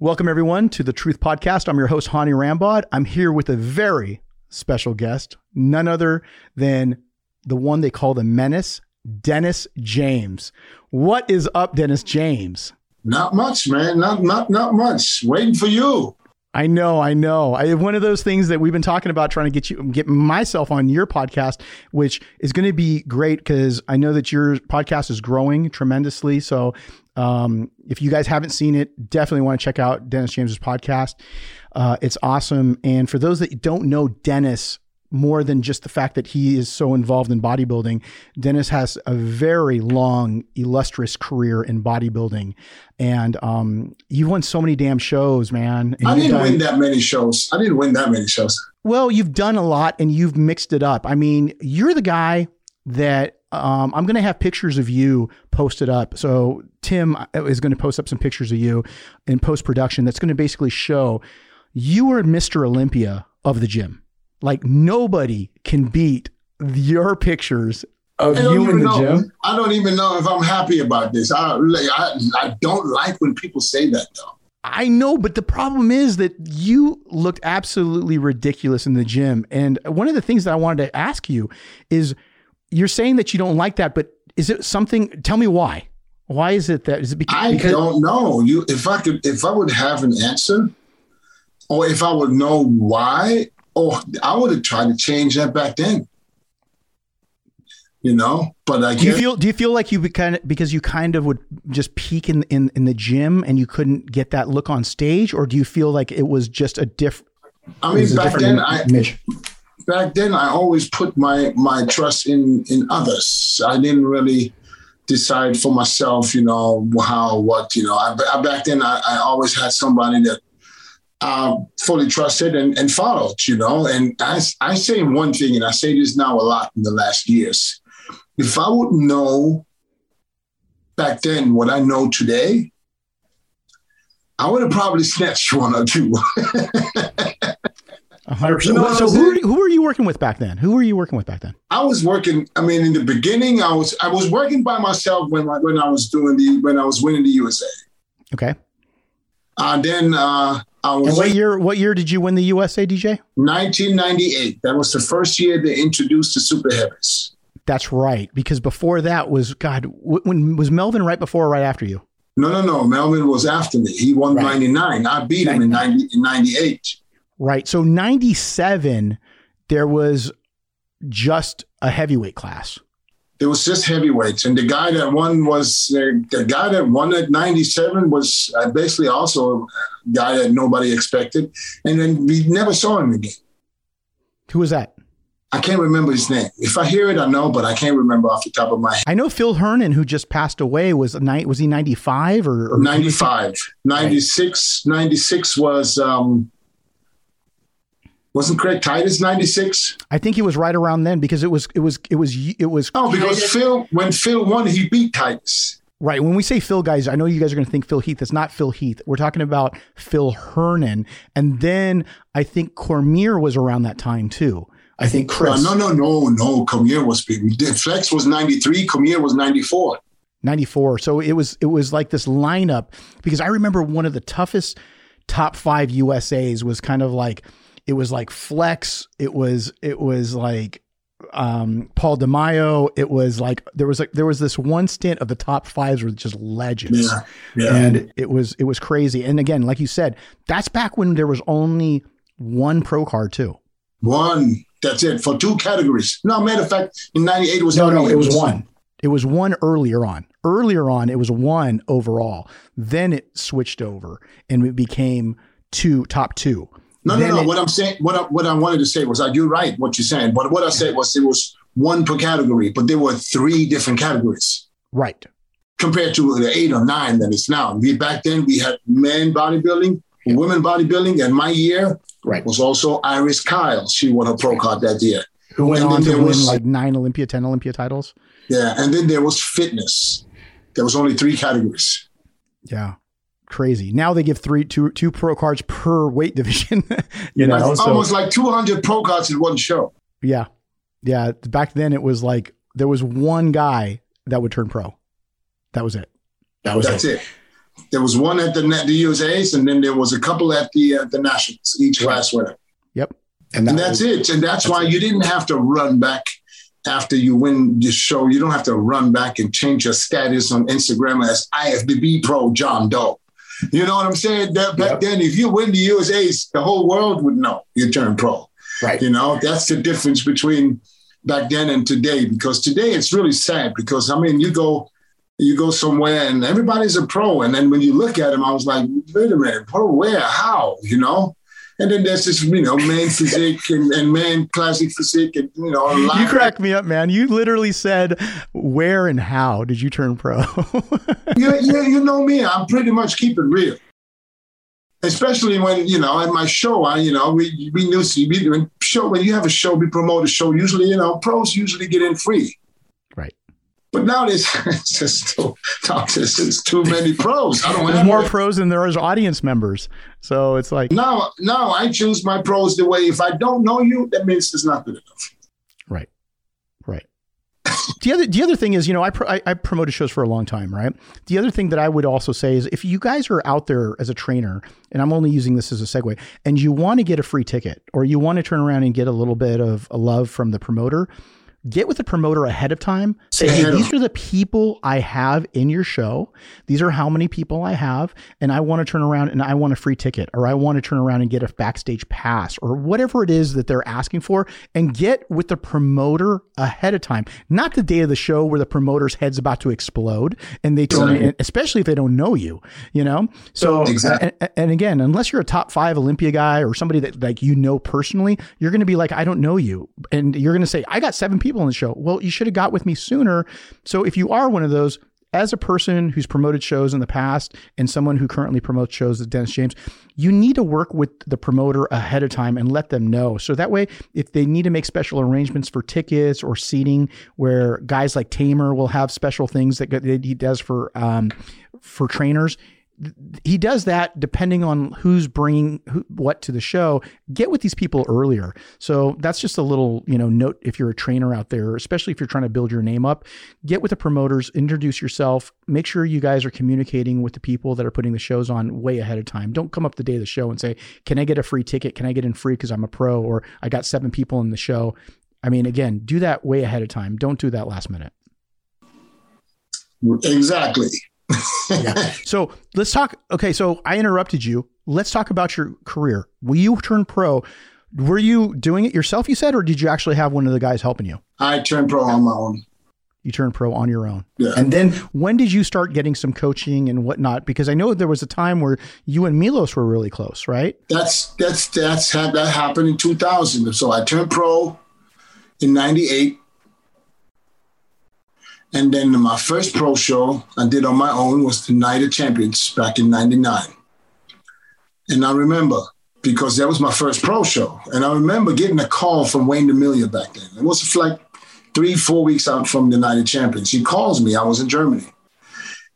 Welcome, everyone, to the Truth Podcast. I'm your host, Hany Rambod. I'm here with a very special guest, none other than the one they call the menace, Dennis James. What is up, Dennis James? Not much, man. Not not not much. Waiting for you. I know, I know. I one of those things that we've been talking about trying to get you get myself on your podcast, which is going to be great because I know that your podcast is growing tremendously. So um, if you guys haven't seen it, definitely want to check out Dennis James's podcast. Uh, it's awesome. And for those that don't know Dennis, more than just the fact that he is so involved in bodybuilding. Dennis has a very long, illustrious career in bodybuilding, and um, you've won so many damn shows, man. I didn't done, win that many shows. I didn't win that many shows. Well, you've done a lot, and you've mixed it up. I mean, you're the guy that um, I'm going to have pictures of you posted up. So Tim is going to post up some pictures of you in post production. That's going to basically show you are Mr. Olympia of the gym. Like nobody can beat your pictures of you in the know. gym. I don't even know if I'm happy about this. I, I, I don't like when people say that though. I know, but the problem is that you looked absolutely ridiculous in the gym. And one of the things that I wanted to ask you is you're saying that you don't like that, but is it something? Tell me why. Why is it that? Is it because I don't know. You, if I could, if I would have an answer, or if I would know why, oh, I would have tried to change that back then. You know, but I do you feel do you feel like you kind of because you kind of would just peak in in in the gym and you couldn't get that look on stage, or do you feel like it was just a different? I mean, back then I back then I always put my my trust in in others. I didn't really decide for myself, you know, how what you know. I, I back then I, I always had somebody that uh, fully trusted and, and followed, you know. And I, I say one thing, and I say this now a lot in the last years. If I would know back then what I know today, I would have probably snatched one or two. 100%. You know so who, who were you working with back then? Who were you working with back then? I was working. I mean, in the beginning, I was I was working by myself when when I was doing the when I was winning the USA. Okay. Uh, then uh. And what year? What year did you win the USA, DJ? 1998. That was the first year they introduced the super heavies. That's right, because before that was God. When was Melvin right before or right after you? No, no, no. Melvin was after me. He won right. 99. I beat 99. him in 90, in 98. Right. So 97, there was just a heavyweight class. It was just heavyweights, and the guy that won was uh, the guy that won at 97 was uh, basically also a guy that nobody expected, and then we never saw him again. Who was that? I can't remember his name. If I hear it, I know, but I can't remember off the top of my head. I know Phil Hernon, who just passed away, was a night. Was he 95 or, or 95? 96. 96 was um, wasn't Craig Titus 96? I think he was right around then because it was it was it was it was Oh, because Phil when Phil won, he beat Titus. Right. When we say Phil, guys, I know you guys are going to think Phil Heath. It's not Phil Heath. We're talking about Phil Hernon, And then I think Cormier was around that time too. I think Chris. No, no, no, no. Cormier was big. Flex was 93. Cormier was 94. 94. So it was, it was like this lineup because I remember one of the toughest top five USAs was kind of like it was like Flex. It was it was like um, Paul DeMayo. It was like there was like there was this one stint of the top fives were just legends, yeah, yeah. and it was it was crazy. And again, like you said, that's back when there was only one pro card too. One. That's it for two categories. No, matter of fact, in '98 it was no, no, it was one. It was one earlier on. Earlier on, it was one overall. Then it switched over and it became two top two. No, no, no. It, what I'm saying, what I, what I wanted to say was, uh, I do right what you're saying, but what I said was it was one per category, but there were three different categories. Right. Compared to the eight or nine that it's now. We back then we had men bodybuilding, yeah. women bodybuilding, and my year right. was also Iris Kyle. She won a pro card that year. Who went and on to win was, like nine Olympia, ten Olympia titles. Yeah, and then there was fitness. There was only three categories. Yeah crazy. Now they give three, two, two pro cards per weight division. you know, so, almost like 200 pro cards in one show. Yeah. Yeah. Back then it was like there was one guy that would turn pro. That was it. That was That's it. it. There was one at the the USA's, and then there was a couple at the uh, the nationals, each class winner. Yep, and, that and that's was, it. And that's, that's why it. you didn't have to run back after you win your show. You don't have to run back and change your status on Instagram as IFBB Pro John Doe. You know what I'm saying? That, back yep. then, if you win the USA's, the whole world would know you turned pro. Right. You know, that's the difference between back then and today. Because today it's really sad. Because I mean, you go you go somewhere and everybody's a pro. And then when you look at them, I was like, wait a minute, pro where? How? You know? And then there's this, you know, man physique and, and man classic physique and you know. You crack me up, man. You literally said where and how did you turn pro? yeah, yeah, you know me. I'm pretty much keep it real. Especially when you know at my show, I you know we we knew we, when show when you have a show, we promote a show. Usually, you know, pros usually get in free. But now there's just too, there's too many pros. I don't there's more it. pros than there is audience members. So it's like now, now I choose my pros the way if I don't know you, that means it's not good enough. Right, right. the other the other thing is, you know, I, pr- I I promoted shows for a long time, right? The other thing that I would also say is, if you guys are out there as a trainer, and I'm only using this as a segue, and you want to get a free ticket, or you want to turn around and get a little bit of a love from the promoter get with the promoter ahead of time. Say, hey, these are the people I have in your show. These are how many people I have. And I want to turn around and I want a free ticket or I want to turn around and get a backstage pass or whatever it is that they're asking for and get with the promoter ahead of time. Not the day of the show where the promoter's head's about to explode and they tell me, especially if they don't know you, you know? So, exactly. and, and again, unless you're a top five Olympia guy or somebody that like you know personally, you're going to be like, I don't know you. And you're going to say, I got seven people people on the show. Well, you should have got with me sooner. So if you are one of those, as a person who's promoted shows in the past and someone who currently promotes shows with Dennis James, you need to work with the promoter ahead of time and let them know. So that way, if they need to make special arrangements for tickets or seating, where guys like Tamer will have special things that he does for um, for trainers, he does that depending on who's bringing who, what to the show. Get with these people earlier. So that's just a little, you know, note if you're a trainer out there, especially if you're trying to build your name up. Get with the promoters, introduce yourself. Make sure you guys are communicating with the people that are putting the shows on way ahead of time. Don't come up the day of the show and say, "Can I get a free ticket? Can I get in free because I'm a pro or I got seven people in the show?" I mean, again, do that way ahead of time. Don't do that last minute. Exactly yeah. So let's talk. Okay, so I interrupted you. Let's talk about your career. When you turned pro, were you doing it yourself? You said, or did you actually have one of the guys helping you? I turned pro on my own. You turned pro on your own. Yeah. And then when did you start getting some coaching and whatnot? Because I know there was a time where you and Milos were really close, right? That's that's that's had that happened in 2000. So I turned pro in '98 and then my first pro show I did on my own was the Night of Champions back in 99. And I remember because that was my first pro show. And I remember getting a call from Wayne DeMilia back then. It was like three, four weeks out from the Night of Champions. He calls me, I was in Germany.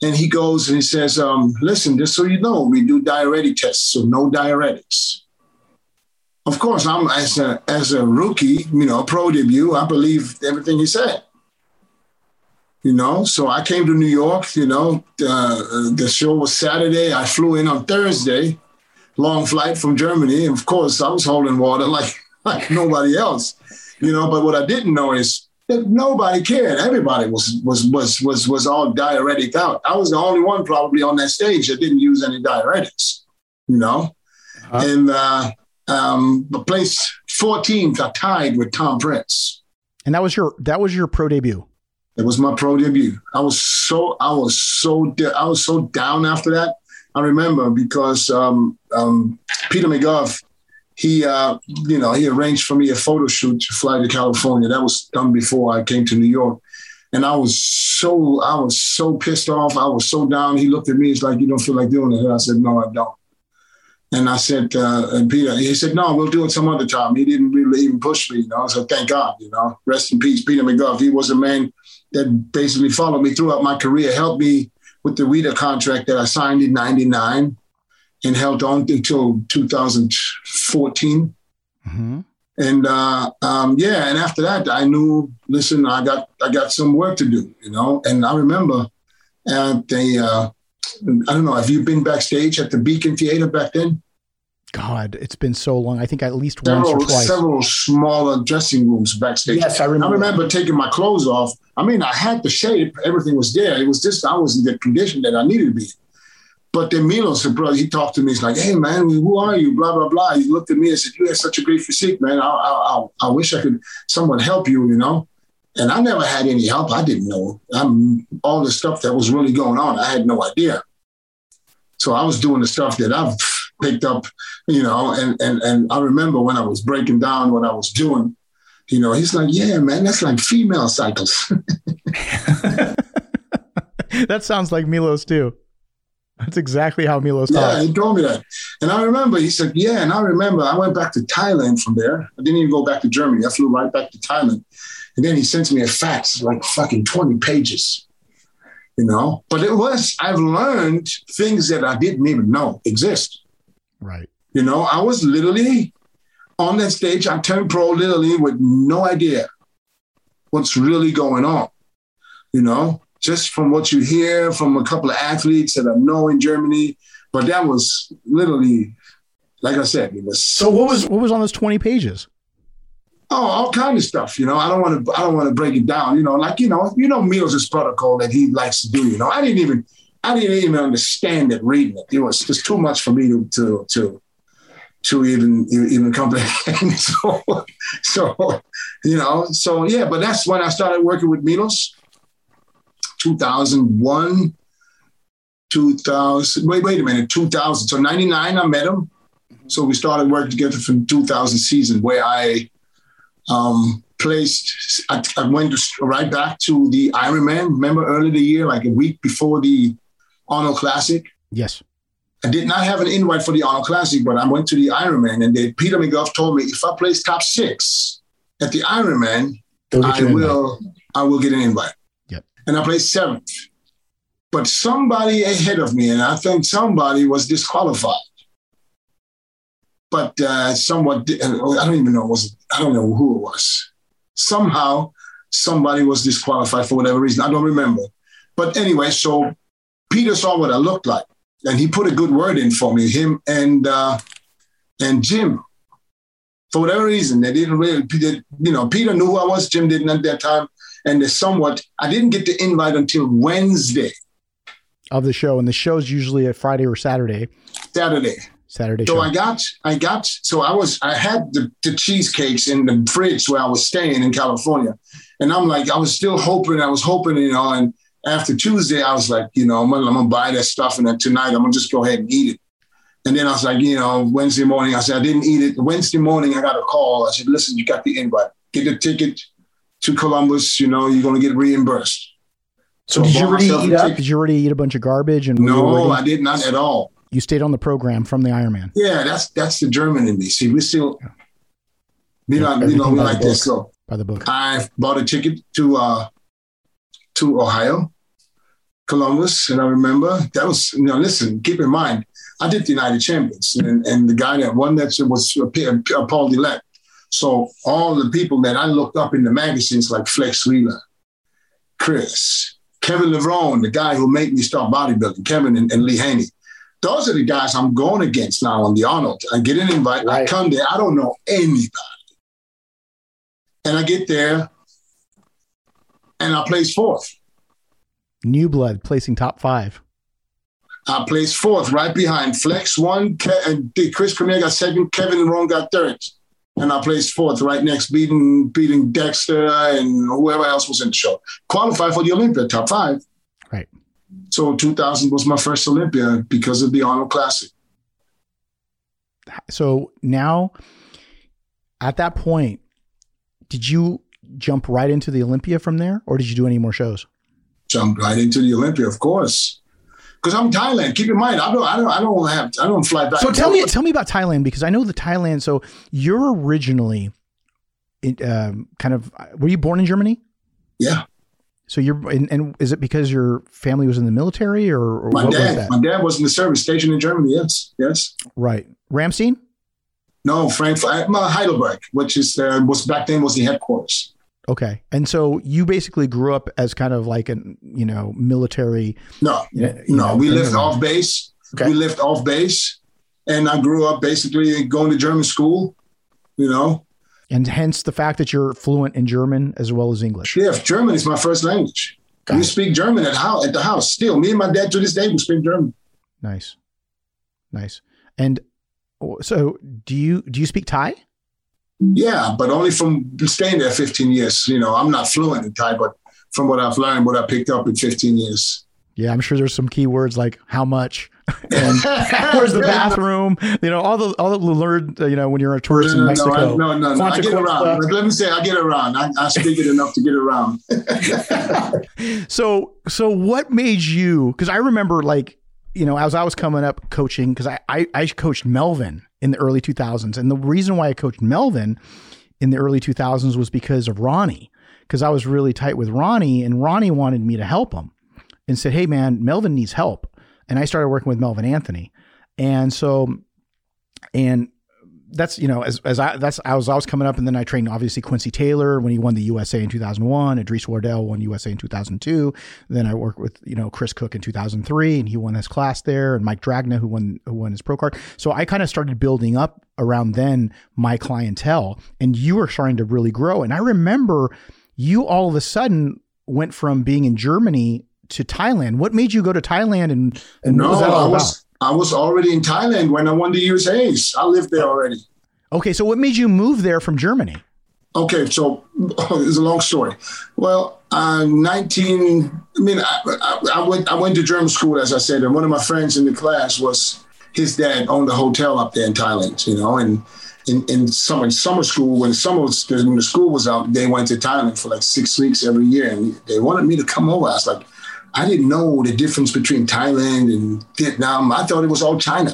And he goes and he says, um, listen, just so you know, we do diuretic tests, so no diuretics. Of course, I'm as a as a rookie, you know, pro debut, I believe everything he said you know. So I came to New York, you know. Uh, the show was Saturday. I flew in on Thursday, long flight from Germany. And of course, I was holding water like like nobody else, you know. But what I didn't know is that nobody cared. Everybody was was was was was all diuretic out. I was the only one probably on that stage that didn't use any diuretics, you know. Uh-huh. And uh, um, the place 14th, I tied with Tom Prince. And that was your that was your pro debut. It was my pro debut. I was so I was so I was so down after that. I remember because um, um, Peter McGough, he uh, you know he arranged for me a photo shoot to fly to California. That was done before I came to New York, and I was so I was so pissed off. I was so down. He looked at me. He's like, "You don't feel like doing it?" I said, "No, I don't." And I said, uh, and Peter, he said, no, we'll do it some other time. He didn't really even push me, you know. So thank God, you know. Rest in peace, Peter McGough. He was a man that basically followed me throughout my career, helped me with the Weider contract that I signed in 99 and held on until 2014. Mm-hmm. And uh, um, yeah, and after that, I knew, listen, I got I got some work to do, you know. And I remember at the uh, I don't know. Have you been backstage at the Beacon Theater back then? God, it's been so long. I think at least several, once or twice. Several smaller dressing rooms backstage. Yes, I remember. I remember taking my clothes off. I mean, I had the shape, everything was there. It was just I was in the condition that I needed to be. But then Milos, brother, he talked to me. He's like, "Hey, man, who are you?" Blah blah blah. He looked at me and said, "You have such a great physique, man. I I, I, I wish I could someone help you, you know." And I never had any help. I didn't know I'm, all the stuff that was really going on. I had no idea. So I was doing the stuff that I've picked up, you know, and and and I remember when I was breaking down what I was doing, you know, he's like, "Yeah, man, that's like female cycles." that sounds like Milos too. That's exactly how Milos yeah, talks. Yeah, he told me that. And I remember, he said, yeah, and I remember I went back to Thailand from there. I didn't even go back to Germany. I flew right back to Thailand. And then he sent me a fax, like fucking 20 pages, you know? But it was, I've learned things that I didn't even know exist. Right. You know, I was literally on that stage. I turned pro literally with no idea what's really going on, you know? just from what you hear from a couple of athletes that I know in Germany. But that was literally, like I said, it was. So what was what was on those twenty pages? Oh, all kind of stuff. You know, I don't want to. I don't want to break it down. You know, like you know, you know, Meals' is protocol that he likes to do. You know, I didn't even, I didn't even understand it reading it. It was just too much for me to to to to even even comprehend. so, so you know, so yeah. But that's when I started working with Milos 2001, 2000. Wait, wait a minute, 2000. So 99, I met him. So we started working together from 2000 season where I um, placed, I, I went right back to the Ironman. Remember early the year, like a week before the Arnold Classic? Yes. I did not have an invite for the Arnold Classic, but I went to the Ironman and they, Peter McGough told me if I place top six at the Ironman, I will, I will get an invite Yep. and I placed seventh. But somebody ahead of me, and I think somebody was disqualified. But uh, somewhat, I don't even know was I don't know who it was. Somehow, somebody was disqualified for whatever reason. I don't remember. But anyway, so Peter saw what I looked like, and he put a good word in for me. Him and uh, and Jim, for whatever reason, they didn't really. You know, Peter knew who I was. Jim didn't at that time and somewhat I didn't get the invite until Wednesday of the show, and the show's usually a Friday or Saturday. Saturday. Saturday. So show. I got, I got, so I was, I had the, the cheesecakes in the fridge where I was staying in California, and I'm like, I was still hoping, I was hoping, you know, and after Tuesday, I was like, you know, I'm gonna, I'm gonna buy that stuff, and then tonight I'm gonna just go ahead and eat it. And then I was like, you know, Wednesday morning, I said, I didn't eat it. Wednesday morning, I got a call. I said, listen, you got the invite. Get the ticket to Columbus, you know, you're to get reimbursed. So, did you already eat up? Did you already eat a bunch of garbage? And no, I did not at all. You stayed on the program from the Ironman. Yeah, that's that's the German in me. See, we still, you know, you know, we like this. So by the book, I bought a ticket to uh to Ohio, Columbus, and I remember that was you know, listen, keep in mind, I did the United Champions, and, and the guy that won that was uh, Paul Dillett. So all the people that I looked up in the magazines like Flex Wheeler, Chris, Kevin Levrone, the guy who made me start bodybuilding, Kevin and, and Lee Haney. Those are the guys I'm going against now on the Arnold. I get an invite, right. I come there, I don't know anybody. And I get there and I place fourth. New blood placing top five. I placed fourth, right behind Flex one, Ke- and Chris Cormier got second, Kevin Levrone got third and I placed fourth, right next, beating beating Dexter and whoever else was in the show. Qualified for the Olympia, top five. Right. So 2000 was my first Olympia because of the Arnold Classic. So now, at that point, did you jump right into the Olympia from there, or did you do any more shows? Jumped right into the Olympia, of course because I'm Thailand. Keep in mind, I don't, I don't, I don't have, I don't fly back. So tell me, tell me about Thailand because I know the Thailand. So you're originally, um, kind of, were you born in Germany? Yeah. So you're, and, and, is it because your family was in the military or, or my dad? my dad was in the service station in Germany. Yes, yes. Right, Ramstein. No, Frankfurt, uh, Heidelberg, which is uh, was back then was the headquarters. Okay. And so you basically grew up as kind of like a, you know, military. No, you no, know, we lived off base. Okay. We lived off base. And I grew up basically going to German school, you know. And hence the fact that you're fluent in German as well as English. Yeah, German is my first language. Got we it. speak German at how at the house. Still, me and my dad to this day we speak German. Nice. Nice. And oh, so do you do you speak Thai? Yeah, but only from staying there 15 years. You know, I'm not fluent in Thai, but from what I've learned, what I picked up in 15 years. Yeah, I'm sure there's some key words like how much and where's the bathroom. You know, all the all the learned. uh, You know, when you're a tourist No, in no, no, Mexico. I, no, no, no. I get around. Let me say, I get around. I, I speak it enough to get around. So so what made you? Because I remember like you know as I was coming up coaching because I, I I coached Melvin in the early 2000s, and the reason why I coached Melvin in the early 2000s was because of Ronnie. Because I was really tight with Ronnie, and Ronnie wanted me to help him, and said, "Hey man, Melvin needs help," and I started working with Melvin Anthony, and so and that's you know as, as I that's I was I was coming up and then I trained obviously Quincy Taylor when he won the USA in 2001 Idris Ward-El won USA in 2002 then I worked with you know Chris Cook in 2003 and he won his class there and Mike Dragna who won who won his pro card. So I kind of started building up around then my clientele and you were starting to really grow. And I remember you all of a sudden went from being in Germany to Thailand. What made you go to Thailand and, and no, what was that all about? I was already in Thailand when I won the USA's. I lived there already. Okay, so what made you move there from Germany? Okay, so it's a long story. Well, uh, 19. I mean, I, I, I went. I went to German school, as I said, and one of my friends in the class was his dad owned a hotel up there in Thailand. You know, and in, in summer summer school when summer was, when the school was out, they went to Thailand for like six weeks every year, and they wanted me to come over. I was like, I didn't know the difference between Thailand and Vietnam. I thought it was all China.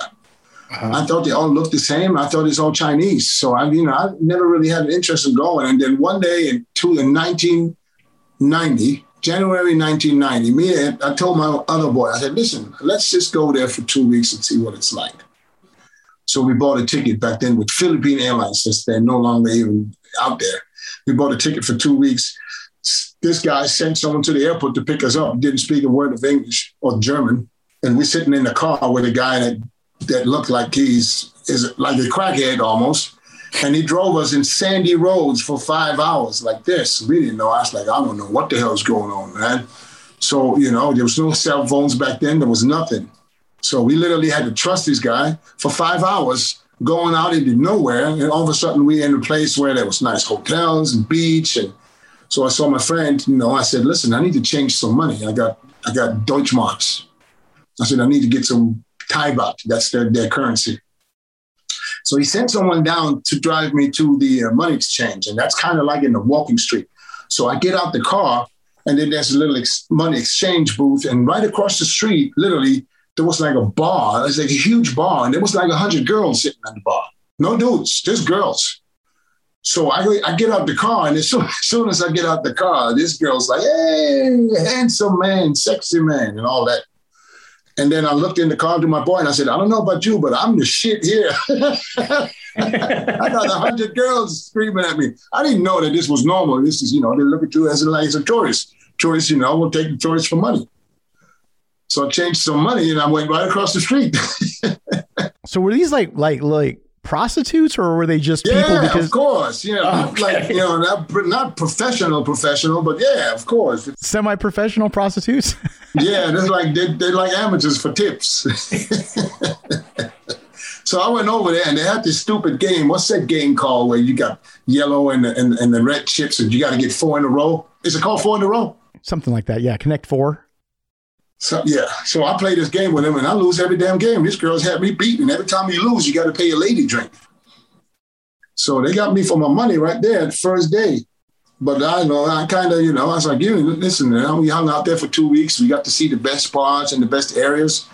Uh-huh. I thought they all looked the same. I thought it's all Chinese. So I, you know, I never really had an interest in going. And then one day in, two, in 1990, January 1990, me and I told my other boy, I said, listen, let's just go there for two weeks and see what it's like. So we bought a ticket back then with Philippine Airlines, since they're no longer even out there. We bought a ticket for two weeks. This guy sent someone to the airport to pick us up, didn't speak a word of English or German. And we're sitting in the car with a guy that that looked like he's is like a crackhead almost. And he drove us in sandy roads for five hours like this. We didn't know. I was like, I don't know what the hell's going on, man. So, you know, there was no cell phones back then. There was nothing. So we literally had to trust this guy for five hours going out into nowhere. And all of a sudden we in a place where there was nice hotels and beach. And so I saw my friend, you know, I said, listen, I need to change some money. I got I got Deutschmarks. I said, I need to get some Thai baht. That's their, their currency. So he sent someone down to drive me to the uh, money exchange. And that's kind of like in the walking street. So I get out the car and then there's a little ex- money exchange booth. And right across the street, literally, there was like a bar. It's like a huge bar. And there was like a hundred girls sitting at the bar. No dudes, just girls. So I, I get out the car, and as soon, as soon as I get out the car, this girl's like, "Hey, handsome man, sexy man," and all that. And then I looked in the car to my boy, and I said, "I don't know about you, but I'm the shit here." I got a hundred girls screaming at me. I didn't know that this was normal. This is, you know, they look at you as a, like as a tourist. Tourist, you know, will take the tourist for money. So I changed some money, and I went right across the street. So were these like like like prostitutes or were they just Yeah, people because of course. Yeah, oh, Okay. like you know, not, not professional, professional, but yeah, of course. semi-professional prostitutes? Yeah, they're like they they're like amateurs for tips. so I went over there, and they had this stupid game. What's that game called where you got yellow and the, and, and the red chips, and you got to get four in a row? Is it called four in a row? Something like that. Yeah, Connect 4. So yeah, so I play this game with them, and I lose every damn game. These girls had me beaten. Every time you lose, you got to pay a lady drink. So they got me for my money right there the first day. But I know I kind of, you know, I was like, you listen, you know, we hung out there for two weeks. We got to see the best spots and the best areas.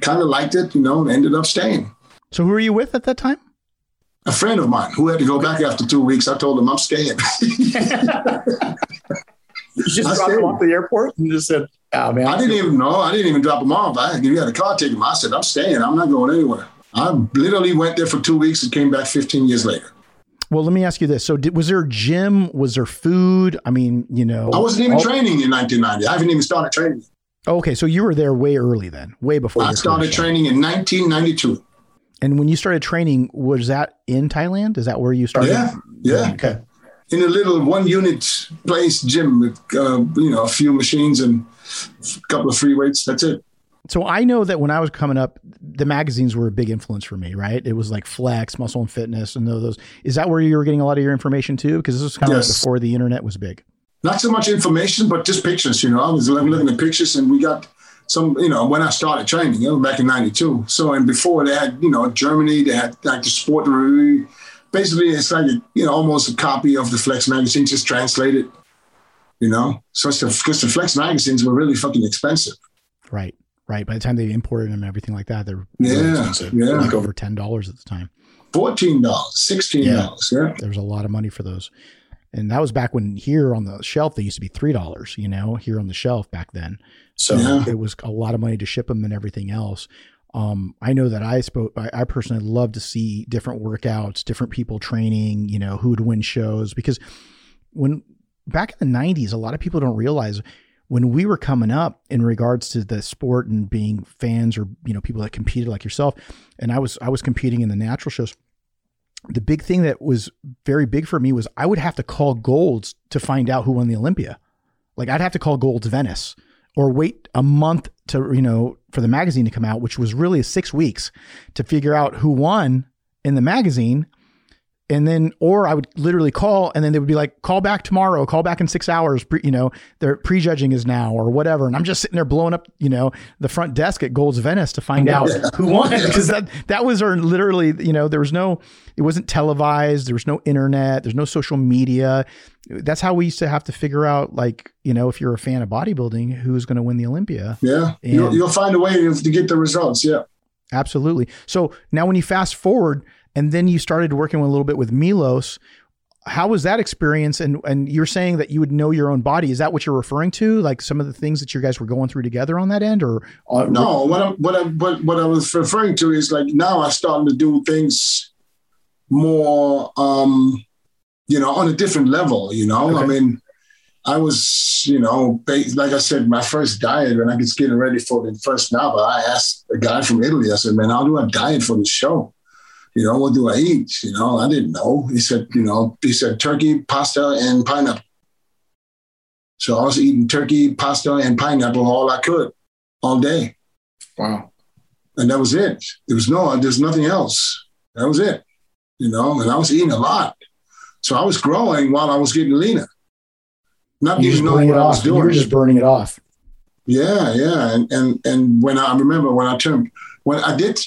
Kind of liked it, you know, and ended up staying. So who were you with at that time? A friend of mine who had to go back after two weeks, I told him I'm staying. You just I dropped stayed. him off the airport and just said, "Oh man, I didn't even know. I didn't even drop him off. I you had a car ticket. I said, I'm staying. I'm not going anywhere. I literally went there for two weeks and came back 15 years later. Well, let me ask you this. So, did, was there a gym? Was there food? I mean, you know, I wasn't even all, training in 1990. I haven't even started training. Okay, so you were there way early then, way before. I started training in 1992. And when you started training, was that in Thailand? Is that where you started? Yeah, yeah. Okay. In a little one unit place gym with uh, you know a few machines and a couple of free weights. That's it. So I know that when I was coming up, the magazines were a big influence for me, right? It was like Flex, Muscle and Fitness, and those. Is that where you were getting a lot of your information too? Because this was kind of yes. like before the internet was big. Not so much information, but just pictures. You know, I was looking at pictures, and we got some. You know, when I started training, you know, back in '92. So, and before they had, you know, Germany, they had like the Sportrevue. Basically, it's like a, you know almost a copy of the Flex magazine, just translated. You know, so it's because the Flex magazines were really fucking expensive. Right right? By the time they imported them and everything like that, they're yeah, really expensive. yeah, like over ten dollars at the time. Fourteen dollars, sixteen dollars. Yeah. yeah, there was a lot of money for those, and that was back when here on the shelf they used to be three dollars. You know, here on the shelf back then, so yeah. it was a lot of money to ship them and everything else. Um, I know that I spoke. I, I personally love to see different workouts, different people training. You know, who would win shows because when back in the 90s a lot of people don't realize when we were coming up in regards to the sport and being fans or you know people that competed like yourself and i was i was competing in the natural shows the big thing that was very big for me was i would have to call golds to find out who won the olympia. Like i'd have to call golds venice or wait a month to you know for the magazine to come out which was really six weeks to figure out who won in the magazine and then or I would literally call and then they would be like call back tomorrow call back in 6 hours pre, you know their prejudging is now or whatever. And I'm just sitting there blowing up you know the front desk at Gold's Venice to find out who won? Because that that was our literally you know there was no it wasn't televised there was no internet there's no social media. That's how we used to have to figure out like you know if you're a fan of bodybuilding who's going to win the Olympia? Yeah. And, you'll, you'll find a way to get the results yeah. Absolutely. So now when you fast forward and then you started working a little bit with Milos. How was that experience? And and you're saying that you would know your own body. Is that what you're referring to? Like some of the things that you guys were going through together on that end, or uh, no? What I what I what, what I was referring to is like now I'm starting to do things more, um, you know, on a different level. You know, okay. I mean, I was, you know, like I said, my first diet when I was getting ready for the first novel, I asked a guy from Italy. I said, "Man, how do I diet for the show?" You know, what do I eat? You know, I didn't know. He said, you know, he said turkey, pasta, and pineapple. So I was eating turkey, pasta, and pineapple all I could all day. Wow. And that was it. There was no, there's nothing else. That was it. You know, and I was eating a lot. So I was growing while I was getting leaner. Not you even knowing what I was doing. You were just burning it off. Yeah, yeah. And and and when I remember when I turned when I did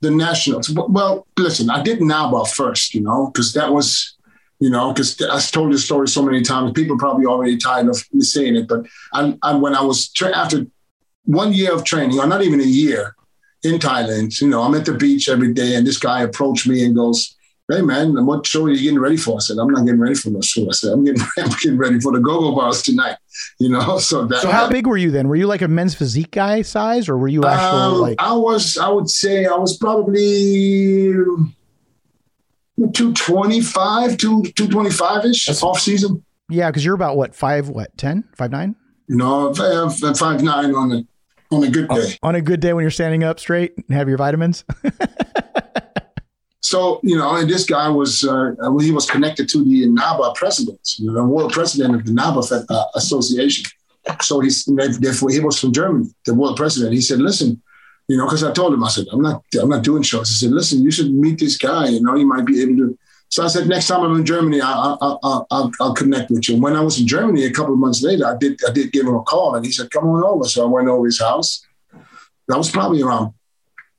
the Nationals. Well, listen, I did NABBA first, you know, because that was, you know, because I've told this story so many times. People probably already tired of me saying it, but I, I when I was tra- after one year of training, or not even a year in Thailand, you know, I'm at the beach every day, and this guy approached me and goes, hey man, what show are you getting ready for? I said, I'm not getting ready for no show. I said, I'm getting, I'm getting ready for the go-go bars tonight. You know, so that. So how big were you then? Were you like a men's physique guy size, or were you actually um, like? I was. I would say I was probably. 225 to 225 ish off season. Yeah, because you're about what five, what 10 five nine No, five, five nine on a on a good day. On a good day when you're standing up straight and have your vitamins. So, you know, and this guy was, uh, he was connected to the NABBA president, you know, the world president of the NABBA uh, Association. So he's, therefore, he was from Germany, the world president. He said, listen, you know, because I told him, I said, I'm not, I'm not doing shows. He said, listen, you should meet this guy. You know, he might be able to. So I said, next time I'm in Germany, I, I, I, I'll, I'll connect with you. And when I was in Germany a couple of months later, I did, I did give him a call, and he said, come on over. So I went over his house. That was probably around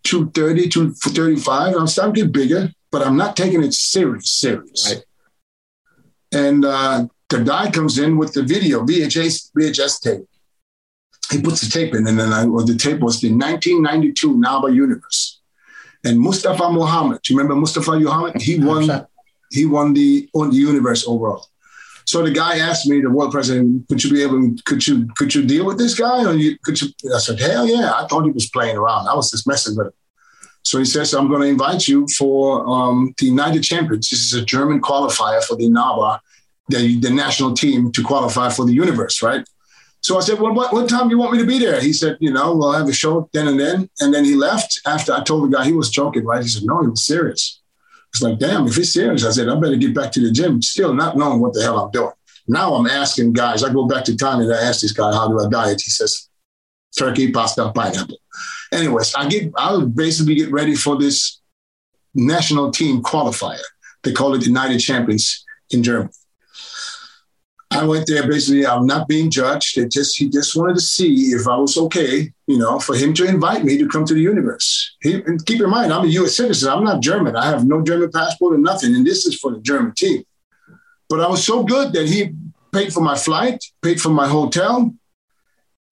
230, 235. I'm starting to get bigger, but I'm not taking it serious, serious. Right. And uh, the guy comes in with the video, VHS, VHS tape. He puts the tape in, and then I, well, the tape was the 1992 NABBA Universe. And Mustafa Muhammad, do you remember Mustafa Muhammad? He won, he won the, on the universe overall. So the guy asked me, the world president, could you be able, could you, could you deal with this guy? Or you, could you? I said, hell yeah. I thought he was playing around. I was just messing with him. So he says, I'm going to invite you for um, the United Champions. This is a German qualifier for the NABBA, the, the national team to qualify for the universe, right? So I said, well, what, what time do you want me to be there? He said, you know, we'll have a show then and then. And then he left after I told the guy he was joking, right? He said, no, he was serious. It's like, damn, if he's serious, I said, I better get back to the gym, still not knowing what the hell I'm doing. Now I'm asking guys, I go back to Thailand, and I ask this guy, how do I diet? He says, turkey, pasta, pineapple. Anyways, I get, I would basically get ready for this national team qualifier. They call it the United Champions in Germany. I went there basically. I'm not being judged. It just he just wanted to see if I was okay, you know, for him to invite me to come to the universe. He, keep in mind, I'm a U.S. citizen. I'm not German. I have no German passport or nothing, and this is for the German team. But I was so good that he paid for my flight, paid for my hotel,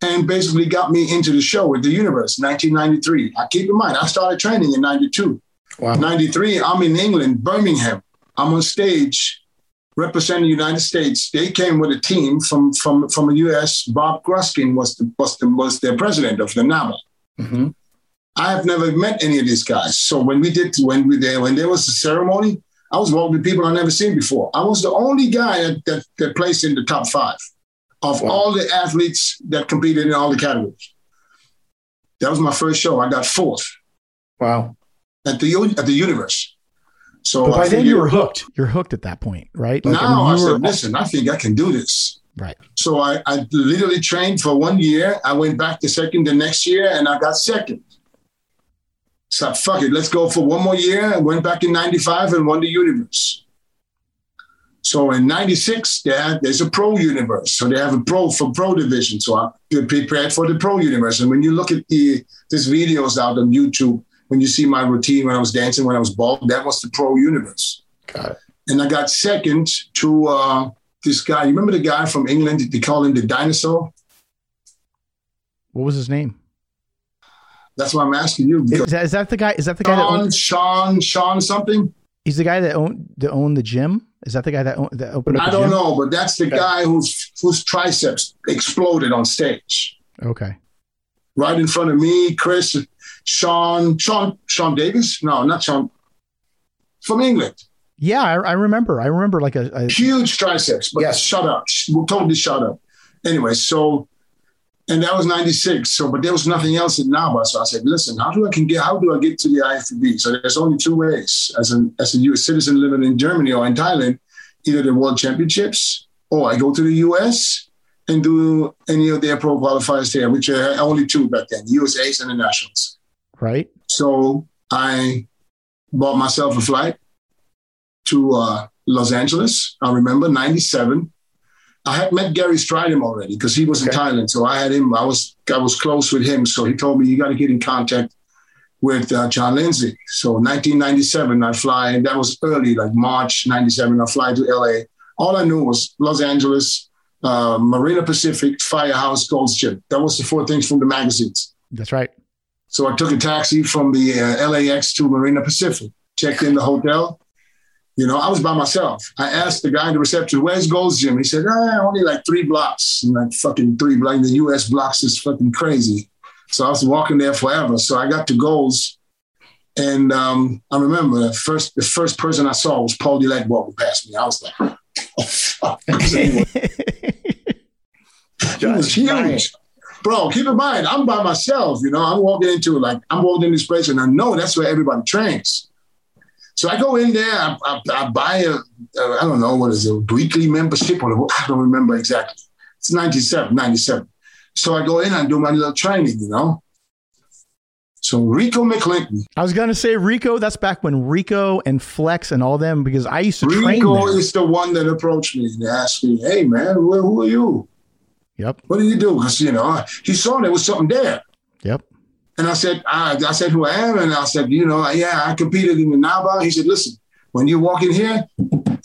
and basically got me into the show with the universe. 1993. I keep in mind, I started training in '92. Wow. 93. I'm in England, Birmingham. I'm on stage representing the United States. They came with a team from from from the U.S. Bob Gruskin was the was the was their president of the NABBA. Mm-hmm. I have never met any of these guys. So when we did when we there when there was a ceremony, I was walking with people I never seen before. I was the only guy that that, that placed in the top five of wow. all the athletes that competed in all the categories. That was my first show. I got fourth. Wow. At the at the universe. So but by then you were hooked. You're hooked at that point, right? Like, now I, mean, I said, listen, I think I can do this. Right. So I, I literally trained for one year. I went back to second the next year and I got second. So fuck it, let's go for one more year. I went back in 95 and won the universe. So in 96, there, there's a pro universe. So they have a pro for pro division. So I prepared for the pro universe. And when you look at the these videos out on YouTube, when you see my routine when I was dancing, when I was bald, that was the pro universe. Got it. And I got second to uh, this guy. You remember the guy from England? They call him the dinosaur. What was his name? That's why I'm asking you. Is that, is that the guy? Is that the guy Sean, that owned, Sean, Sean something? He's the guy that owned that owned the gym. Is that the guy that, owned, that opened? I don't know, but that's the okay. guy whose whose triceps exploded on stage. Okay. Right in front of me, Chris, Sean, Sean, Sean Davis. No, not Sean. From England. Yeah, I, I remember. I remember like a, a huge triceps, but yes. shut up, totally shut up. Anyway, so and that was 96. So, but there was nothing else in NABBA. So I said, listen, how do I can get, how do I get to the IFBB? So there's only two ways as a, as a US citizen living in Germany or in Thailand, either the world championships or I go to the US and do any of their pro qualifiers there, which are only two back then, USAs and the nationals. Right. So I bought myself a flight to uh, Los Angeles. I remember 97 I had met Gary Strydom already because he was okay. in Thailand. So I had him. I was I was close with him. So he told me you got to get in contact with uh, John Lindsay. So 1997, I fly, and that was early, like March 97. I fly to LA. All I knew was Los Angeles, uh, Marina Pacific, Firehouse, Gold's Gym. That was the four things from the magazines. That's right. So I took a taxi from the uh, LAX to Marina Pacific, checked in the hotel, you know, I was by myself. I asked the guy in the reception, where's Gold's Gym? He said, ah, only like three blocks. And like fucking three blocks. The US blocks is fucking crazy. So I was walking there forever. So I got to Gold's. And um, I remember the first the first person I saw was Paul Dillett walking past me. I was like, oh fuck. he was huge. Bro, keep in mind, I'm by myself, you know. I'm walking into like I'm walking in this place and I know that's where everybody trains. So I go in there, I, I, I buy a, a, I don't know, what is it, weekly membership or I don't remember exactly. It's 97, 97. So I go in and do my little training, you know. So Rico McClinton. I was gonna say Rico. That's back when Rico and Flex and all them because I used to Rico train Rico is the one that approached me and asked me, "Hey man, who, who are you? Yep. What do you do?" Because you know he saw there was something there. Yep. And I said, I, I said who I am. And I said, you know, yeah, I competed in the NABBA. He said, listen, when you walk in here,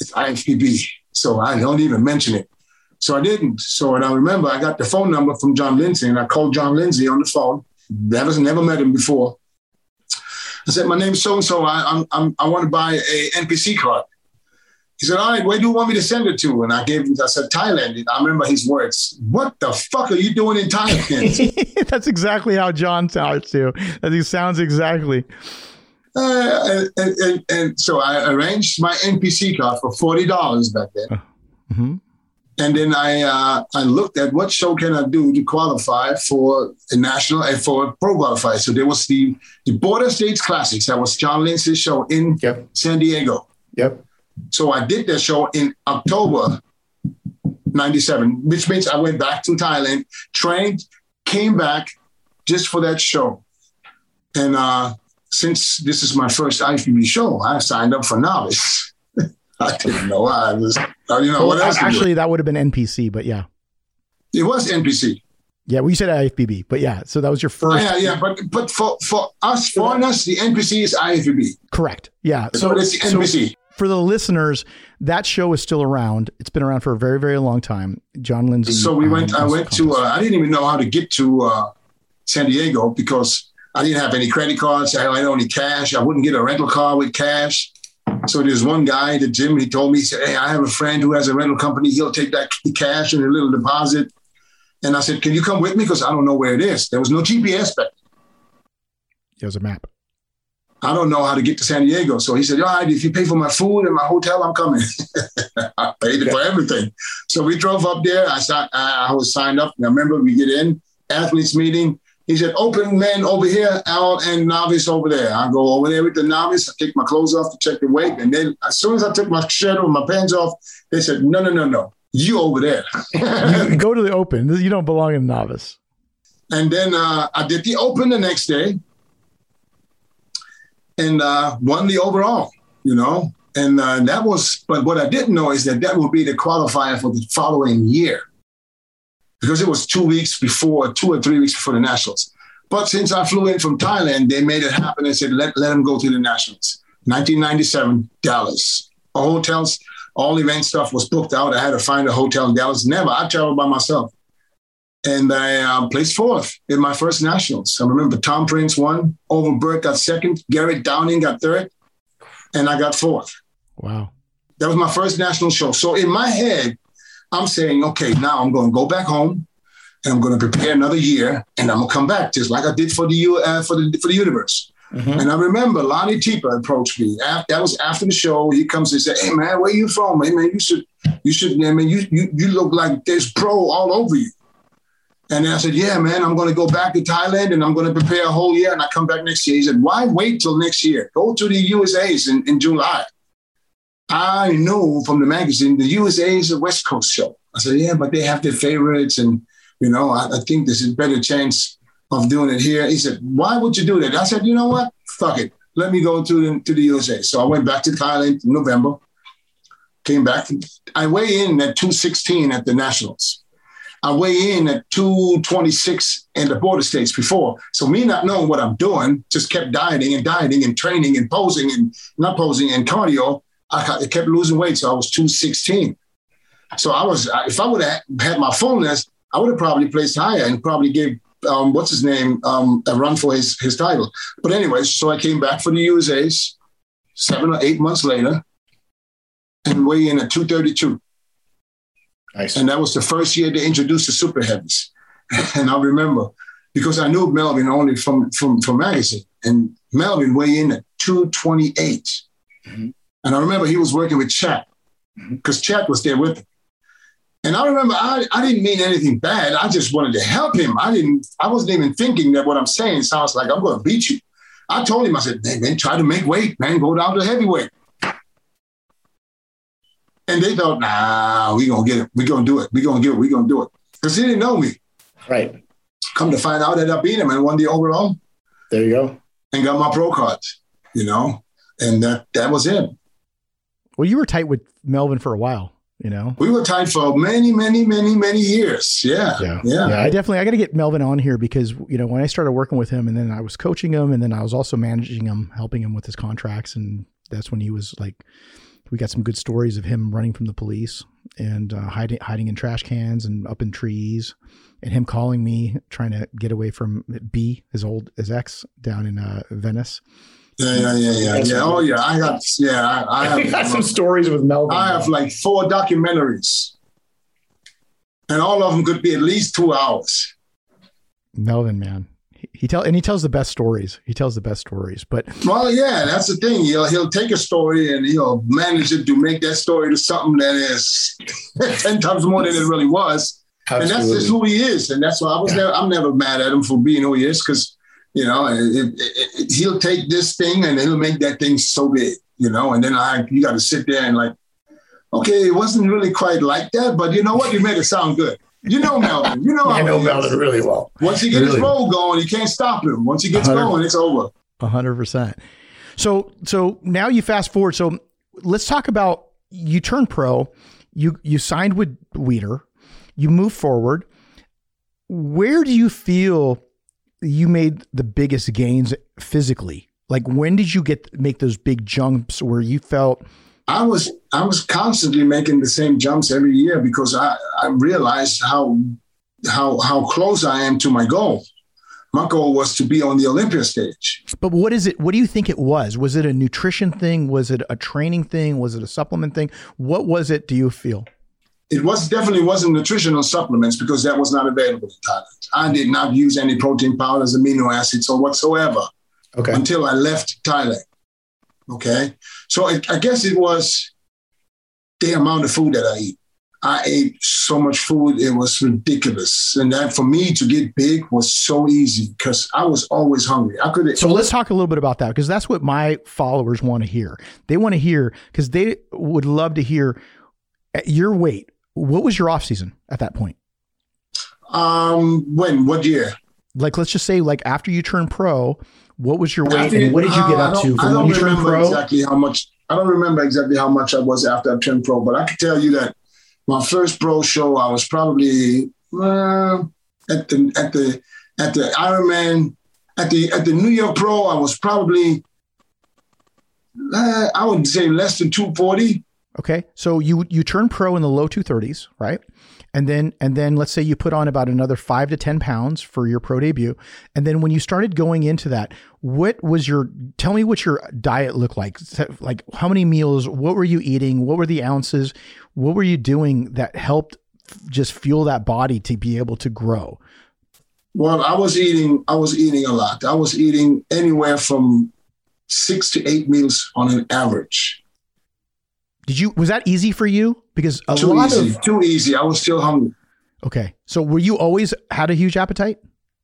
it's IFBB. So I don't even mention it. So I didn't. So and I remember I got the phone number from John Lindsay and I called John Lindsay on the phone. Never, never met him before. I said, my name's so-and-so. I, I'm, I'm, I want to buy a NPC card. He said, all right, where do you want me to send it to? And I gave him, I said, Thailand. I remember his words. What the fuck are you doing in Thailand? That's exactly how John sounds too. That he sounds exactly. Uh, and, and, and, so I arranged my NPC card for forty dollars back then. Mm-hmm. And then I uh, I looked at what show can I do to qualify for a national and for a pro qualify. So there was the the Border States Classics. That was John Lindsay's show in yep. San Diego. Yep. So I did that show in October 97, which means I went back to Thailand, trained, came back just for that show. And uh, since this is my first IFBB show, I signed up for novice. I didn't know I was, uh, you know, well, what else? Actually, that would have been NPC, but yeah. It was NPC. Yeah, we said IFBB, but yeah, so that was your first. Yeah, yeah, but but for for us foreigners, the NPC is IFBB. Correct. Yeah, so, so it's the NPC. So for the listeners, that show is still around. It's been around for a very, very long time. John Lindsay. So we went. Um, I went to. Uh, I didn't even know how to get to uh, San Diego because I didn't have any credit cards. I had only cash. I wouldn't get a rental car with cash. So there's one guy, the gym. He told me, he said, "Hey, I have a friend who has a rental company. He'll take that cash and a little deposit." And I said, "Can you come with me? Because I don't know where it is." There was no GPS back. There was a map. I don't know how to get to San Diego. So he said, all right, if you pay for my food and my hotel, I'm coming. I paid yeah. for everything. So we drove up there. I, I was signed up. And I remember we get in, athletes meeting. He said, open men over here, out and novice over there. I go over there with the novice. I take my clothes off to check the weight. And then as soon as I took my shirt or my pants off, they said, no, no, no, no. You over there. you go to the open. You don't belong in novice. And then uh, I did the open the next day and uh, won the overall, you know. And uh, that was, but what I didn't know is that that would be the qualifier for the following year because it was two weeks before, two or three weeks before the Nationals. But since I flew in from Thailand, they made it happen and said, let, let him go to the Nationals. 1997, Dallas. All hotels, all event stuff was booked out. I had to find a hotel in Dallas. Never. I traveled by myself and I uh, placed fourth in my first nationals. I remember Tom Prince won, Overberg got second, Garrett Downing got third, and I got fourth. Wow. That was my first national show. So in my head, I'm saying, okay, now I'm going to go back home and I'm going to prepare another year and I'm going to come back just like I did for the uh, for the for the universe. Mm-hmm. And I remember Lonnie Teper approached me. That was after the show. He comes and said, "Hey man, where you from? Hey man, you should you should. I mean, you you you look like there's pro all over you." And I said, Yeah, man, I'm going to go back to Thailand and I'm going to prepare a whole year and I come back next year. He said, Why wait till next year? Go to the USA's in, in July. I know from the magazine the USA is a West Coast show. I said, Yeah, but they have their favorites. And, you know, I, I think there's a better chance of doing it here. He said, Why would you do that? I said, You know what? Fuck it. Let me go to the, to the USA. So I went back to Thailand in November, came back. I weigh in at 216 at the Nationals. I weigh in at 226 in the border states before. So me not knowing what I'm doing, just kept dieting and dieting and training and posing and not posing and cardio. I kept losing weight. So I was 216. So I was, if I would have had my fullness, I would have probably placed higher and probably gave um, what's his name um, a run for his his title. But anyways, so I came back for the USA's seven or eight months later and weigh in at 232. Nice. And that was the first year they introduced the super heavies. and I remember because I knew Melvin only from from from magazine, and Melvin weighed in at 228. Mm-hmm. And I remember he was working with Chad because mm-hmm. Chad was there with him. And I remember I, I didn't mean anything bad. I just wanted to help him. I didn't, I wasn't even thinking that what I'm saying sounds like I'm going to beat you. I told him, I said, man, man, try to make weight, man, go down to heavyweight. And they thought, nah, we gonna get it. We gonna do it. We gonna get it. We gonna do it. Because they didn't know me. Right. Come to find out, that I ended up beating him and won the overall. There you go. And got my pro cards, you know, and that that was it. Well, you were tight with Melvin for a while, you know. We were tight for many, many, many, many years. Yeah. Yeah. Yeah. yeah I definitely I gotta get Melvin on here because, you know, when I started working with him and then I was coaching him and then I was also managing him, helping him with his contracts, and that's when he was like we got some good stories of him running from the police and uh, hiding hiding in trash cans and up in trees, and him calling me trying to get away from B, his old his ex down in uh, Venice. Yeah, yeah, yeah, yeah, yeah. Oh, yeah. I got yeah. I, I have got some stories with Melvin. I have like four documentaries, and all of them could be at least two hours. Melvin, man, He tell and he tells the best stories. He tells the best stories. But well, yeah, that's the thing. He'll he'll take a story and he'll manage it to make that story to something that is ten times more than it really was. Absolutely. And that's just who he is. And that's why I was yeah. never I'm never mad at him for being who he is because you know it, it, it, he'll take this thing and he'll make that thing so big. You know, and then I you got to sit there and like, okay, it wasn't really quite like that, but you know what? You made it sound good. You know Melvin. You know I know Melvin really well. Once he gets really. his roll going, you can't stop him. Once he gets going, it's over. hundred percent. So so now you fast forward. So let's talk about you turn pro. You you signed with Weider. You move forward. Where do you feel you made the biggest gains physically? Like when did you get make those big jumps where you felt I was I was constantly making the same jumps every year because I, I realized how how how close I am to my goal. My goal was to be on the Olympia stage. But what is it? What do you think it was? Was it a nutrition thing? Was it a training thing? Was it a supplement thing? What was it? Do you feel? It was definitely wasn't nutritional supplements because that was not available in Thailand. I did not use any protein powders, amino acids, or whatsoever okay. until I left Thailand. Okay. So I, I guess it was the amount of food that I eat. I ate so much food, it was ridiculous. And that for me to get big was so easy because I was always hungry. I could So let's talk a little bit about that because that's what my followers want to hear. They want to hear because they would love to hear your weight. What was your off season at that point? Um, when what year? Like let's just say like after you turned pro, what was your weight, and what did you get uh, up to from when you turned pro? Exactly how much. I don't remember exactly how much I was after I turned pro, but I can tell you that my first pro show, I was probably uh, at the at the at the Ironman at the at the New York Pro. I was probably uh, I would say less than two forty. Okay, so you you turn pro in the low two thirties, right? And then and then let's say you put on about another five to ten pounds for your pro debut. And then when you started going into that what was your tell me what your diet looked like. Like how many meals what were you eating what were the ounces what were you doing that helped just fuel that body to be able to grow? Well i was eating i was eating a lot. I was eating anywhere from six to eight meals on an average. Did you was that easy for you? Because a too lot easy, of too easy. I was still hungry. Okay. So were you always had a huge appetite?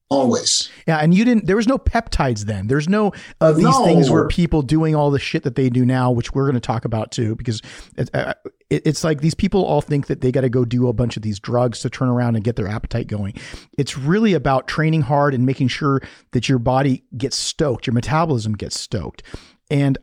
Always. Yeah, and you didn't. There was no peptides then. There's no of these no. things where people doing all the shit that they do now, which we're going to talk about too, because it, uh, it, it's like these people all think that they got to go do a bunch of these drugs to turn around and get their appetite going. It's really about training hard and making sure that your body gets stoked, your metabolism gets stoked. And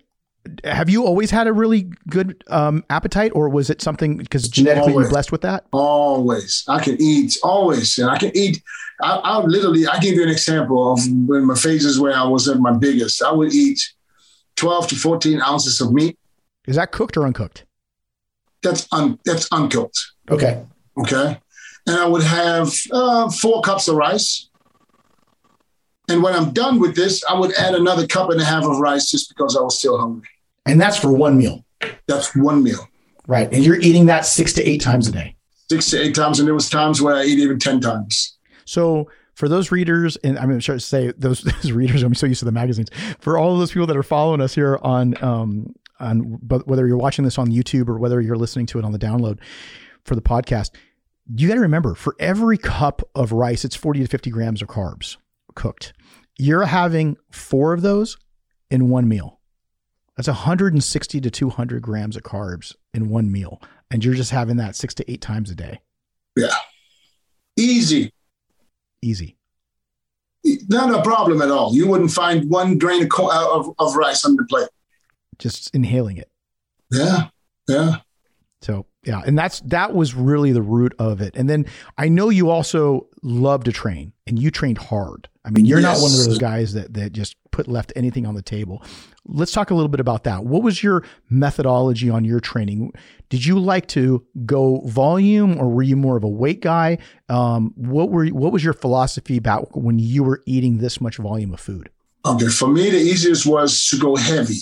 have you always had a really good um, appetite, or was it something because genetically always, you're blessed with that? Always, I can eat always, and I can eat. I, I literally, I give you an example of when my phases where I was at my biggest. I would eat twelve to fourteen ounces of meat. Is that cooked or uncooked? That's un, that's uncooked. Okay. Okay. And I would have uh, four cups of rice. And when I'm done with this, I would add another cup and a half of rice just because I was still hungry. And that's for one meal. That's one meal. Right. And you're eating that six to eight times a day. Six to eight times. And there was times where I eat even 10 times. So for those readers, and I'm sure to say those, those readers, I'm so used to the magazines. For all of those people that are following us here on, um, on, but whether you're watching this on YouTube or whether you're listening to it on the download for the podcast, you got to remember for every cup of rice, it's 40 to 50 grams of carbs cooked. You're having four of those in one meal. That's 160 to 200 grams of carbs in one meal. And you're just having that six to eight times a day. Yeah. Easy. Easy. Not a problem at all. You wouldn't find one grain of, of, of rice on the plate. Just inhaling it. Yeah. Yeah. So yeah, and that's that was really the root of it. And then I know you also love to train, and you trained hard. I mean, you're yes. not one of those guys that that just put left anything on the table. Let's talk a little bit about that. What was your methodology on your training? Did you like to go volume, or were you more of a weight guy? Um, what were what was your philosophy about when you were eating this much volume of food? Okay, for me, the easiest was to go heavy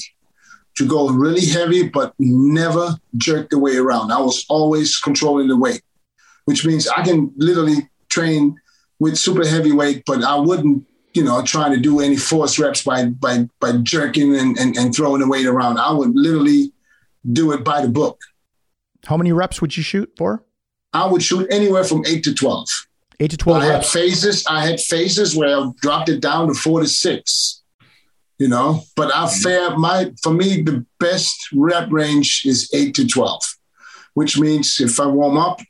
to go really heavy, but never jerk the weight around. I was always controlling the weight, which means I can literally train with super heavy weight, but I wouldn't you know, trying to do any force reps by by by jerking and, and, and throwing the weight around. I would literally do it by the book. How many reps would you shoot for? I would shoot anywhere from eight to twelve. Eight to twelve I reps. had phases. I had phases where I dropped it down to four to six. You know, but I mm-hmm. fair my for me the best rep range is eight to twelve, which means if I warm up,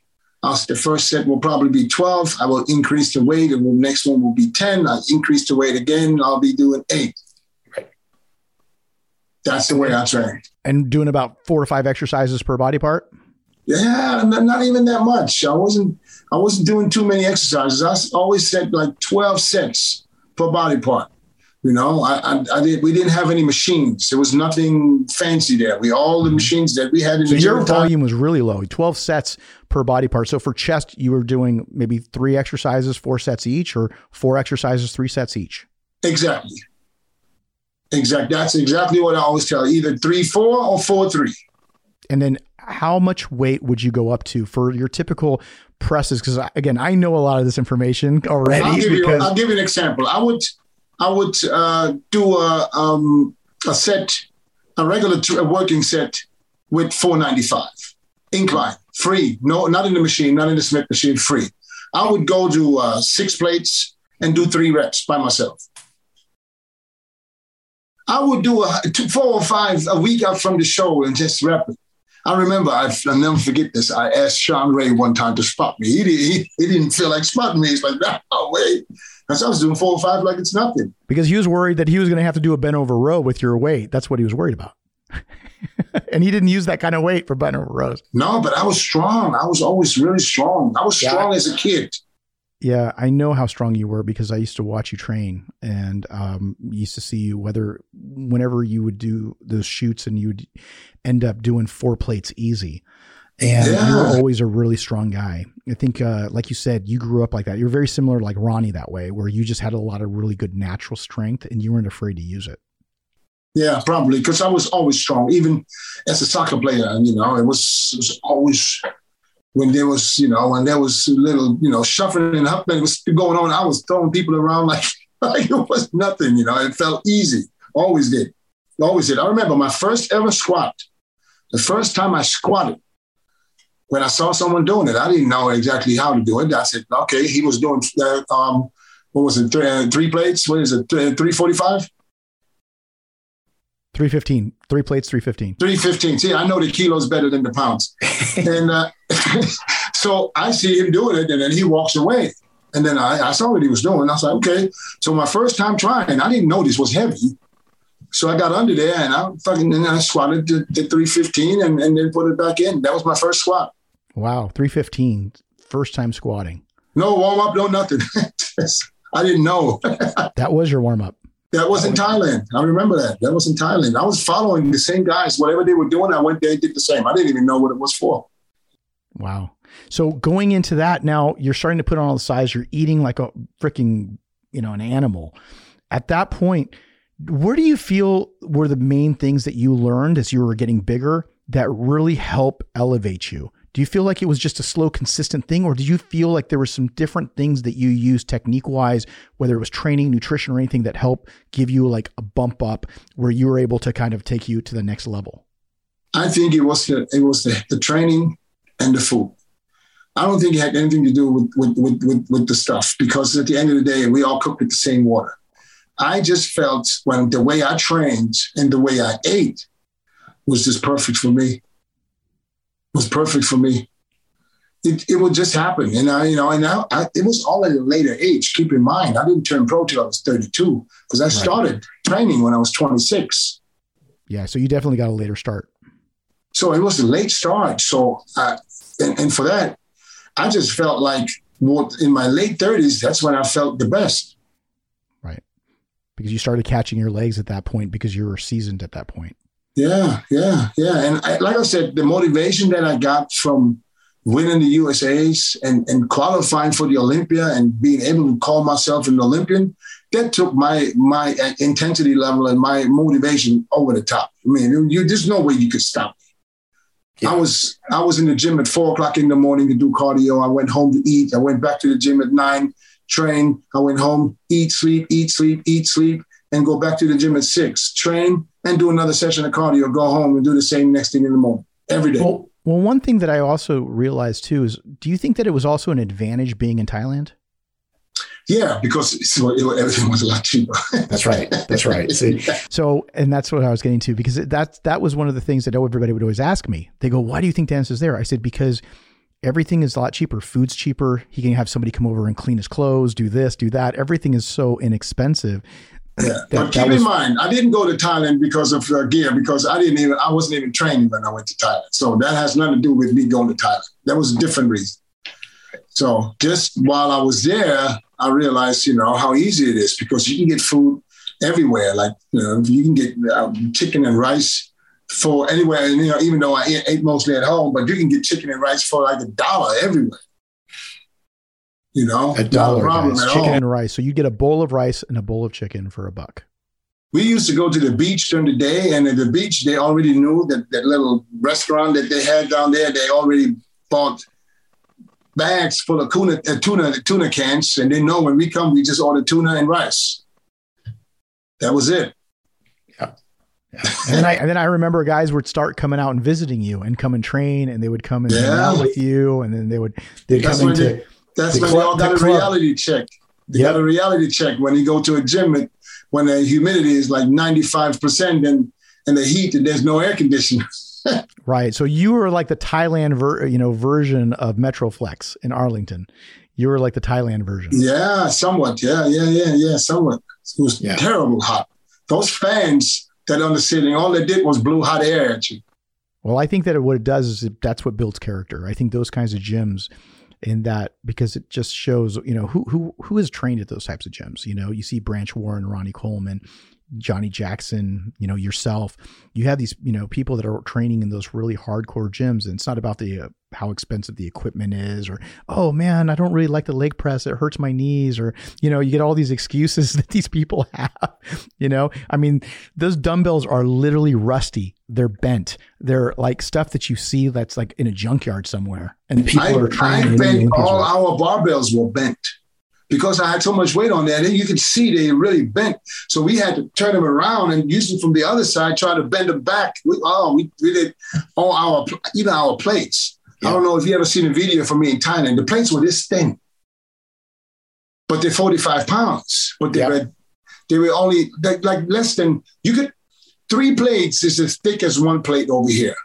I'll, the first set will probably be twelve. I will increase the weight, and the next one will be ten. I increase the weight again. I'll be doing eight. Right. That's the way I train. and doing about four or five exercises per body part. Yeah, not, not even that much. I wasn't. I wasn't doing too many exercises. I always said like twelve sets per body part. You know, I, I, I did. We didn't have any machines. There was nothing fancy there. We all the mm-hmm. machines that we had in So the your volume was really low, 12 sets per body part. So for chest, you were doing maybe three exercises, four sets each, or four exercises, three sets each. Exactly. Exactly. That's exactly what I always tell. Either three four or four three. And then how much weight would you go up to for your typical presses? Because again, I know a lot of this information already. I'll give you. I'll give you an example. I would. I would uh, do a um, a set, a regular a working set with 495 incline, free. No, not in the machine, not in the Smith machine, free. I would go to uh, six plates and do three reps by myself. I would do a two, four or five a week out from the show and just rep it. I remember, I, will never forget this. I asked Shawn Ray one time to spot me. He, he, he didn't feel like spotting me. He's like, no way. Because I was doing four or five like it's nothing. because he was worried that he was going to have to do a bent over row with your weight. That's what he was worried about. and he didn't use that kind of weight for bent over rows. No, but I was strong. I was always really strong. I was Yeah. strong as a kid. Yeah, I know how strong you were because I used to watch you train and um, used to see you whether whenever you would do those shoots and you would end up doing four plates easy. And Yeah. you were always a really strong guy. I think, uh, like you said, you grew up like that. You're very similar like Ronnie that way, where you just had a lot of really good natural strength and you weren't afraid to use it. Yeah, probably because I was always strong, even as a soccer player. And you know, it was, it was always when there was, you know, when there was little, you know, shuffling and huffing was going on. I was throwing people around like, like it was nothing. You know, it felt easy. Always did, always did. I remember my first ever squat. The first time I squatted, when I saw someone doing it, I didn't know exactly how to do it. I said, okay, he was doing, uh, um, what was it, three, uh, three plates? What is it, three forty-five? 315, three plates, 315. 315. See, I know the kilos better than the pounds. and uh, so I see him doing it, and then he walks away. And then I, I saw what he was doing. I was like, okay. So my first time trying, I didn't know this was heavy. So I got under there and I fucking and I squatted to, to 315 and, and then put it back in. That was my first squat. Wow, 315, first time squatting. No warm up, no nothing. I didn't know. That was your warm up. That was in Thailand. I remember that. That was in Thailand. I was following the same guys. Whatever they were doing, I went there and did the same. I didn't even know what it was for. Wow. So going into that now, you're starting to put on all the size. You're eating like a freaking, you know, an animal. At that point, where do you feel were the main things that you learned as you were getting bigger that really help elevate you? Do you feel like it was just a slow, consistent thing, or do you feel like there were some different things that you used technique wise, whether it was training, nutrition, or anything that helped give you like a bump up where you were able to kind of take you to the next level? I think it was the, it was the, the training and the food. I don't think it had anything to do with, with, with, with, with the stuff because at the end of the day, we all cook with the same water. I just felt when the way I trained and the way I ate was just perfect for me. Was perfect for me. It, it would just happen, and I, you know, and now I, it was all at a later age. Keep in mind, I didn't turn pro till I was 32 because I started training when I was 26. Yeah. So you definitely got a later start. So it was a late start. So, uh, and, and for that, I just felt like what in my late 30s, that's when I felt the best. Right. Because you started catching your legs at that point because you were seasoned at that point. Yeah, yeah, yeah. And I, like I said, the motivation that I got from winning the USA's and, and qualifying for the Olympia and being able to call myself an Olympian, that took my my intensity level and my motivation over the top. I mean, you, there's no way you could stop me. Yeah. I was I was in the gym at four o'clock in the morning to do cardio. I went home to eat. I went back to the gym at nine train. I went home, eat, sleep, eat, sleep, eat, sleep, and go back to the gym at six, train, and do another session of cardio, go home and do the same next thing in the morning every day. Well, well, one thing that I also realized too is do you think that it was also an advantage being in Thailand? Yeah, because everything was a lot cheaper. that's right. That's right. See? So, and that's what I was getting to because that that was one of the things that everybody would always ask me. They go, "Why do you think Dennis is there?" I said, "Because everything is a lot cheaper. Food's cheaper. He can have somebody come over and clean his clothes, do this, do that. Everything is so inexpensive." Yeah, that, but keep was, in mind, I didn't go to Thailand because of uh, gear because I didn't even I wasn't even training when I went to Thailand. So that has nothing to do with me going to Thailand. That was a different reason. So just while I was there, I realized, you know, how easy it is because you can get food everywhere. Like, you know, you can get uh, chicken and rice for anywhere. And, you know, even though I ate mostly at home, but you can get chicken and rice for like a dollar everywhere. You know, a dollar problem chicken all. and rice. So you get a bowl of rice and a bowl of chicken for a buck. We used to go to the beach during the day, and at the beach, they already knew that that little restaurant that they had down there. They already bought bags full of tuna, uh, tuna, tuna cans, and they know when we come, we just order tuna and rice. That was it. Yeah. yeah. and then I and then I remember guys would start coming out and visiting you and come and train, and they would come and yeah. hang out with you, and then they would they that's come into. They, that's the when club, they all got a club. reality check. They yep. got a reality check when you go to a gym when the humidity is like ninety five percent and and the heat and there's no air conditioning. right. So you were like the Thailand, ver- you know, version of Metroflex in Arlington. You were like the Thailand version. Yeah, somewhat. Yeah, yeah, yeah, yeah, somewhat. It was yeah. terrible hot. Those fans that on the ceiling, all they did was blew hot air at you. Well, I think that what it does is it, that's what builds character. I think those kinds of gyms in that because it just shows you know who who who is trained at those types of gyms you know you see branch warren ronnie coleman Johnny Jackson, you know, yourself, you have these, you know, people that are training in those really hardcore gyms. And it's not about the, uh, how expensive the equipment is or, oh man, I don't really like the leg press. It hurts my knees. Or, you know, you get all these excuses that these people have, you know, I mean, those dumbbells are literally rusty. They're bent. They're like stuff that you see that's like in a junkyard somewhere. And people I, are trying. I bent all our barbells were bent because I had so much weight on there. And you could see they really bent. So we had to turn them around and use them from the other side, try to bend them back. We, oh, we, we did all our, even our plates. Yeah. I don't know if you ever seen a video from me in Thailand. The plates were this thin, but they're 45 pounds. But they yeah. were, they were only like, like less than, you could, three plates is as thick as one plate over here.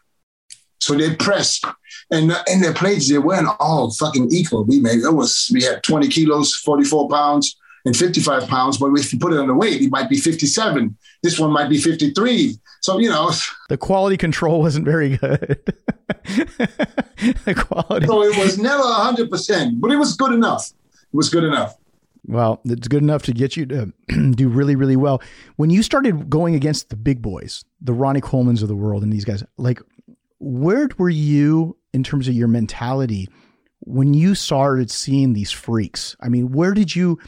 So they pressed and in their plates they weren't all fucking equal. We made it was we had 20 kilos, 44 pounds, and 55 pounds. But if you put it on the weight, it might be 57. This one might be 53. So you know, the quality control wasn't very good. the quality. So it was never 100, percent but it was good enough. It was good enough. Well, it's good enough to get you to do really, really well. When you started going against the big boys, the Ronnie Colemans of the world, and these guys, like, where were you in terms of your mentality when you started seeing these freaks? I mean, where did you,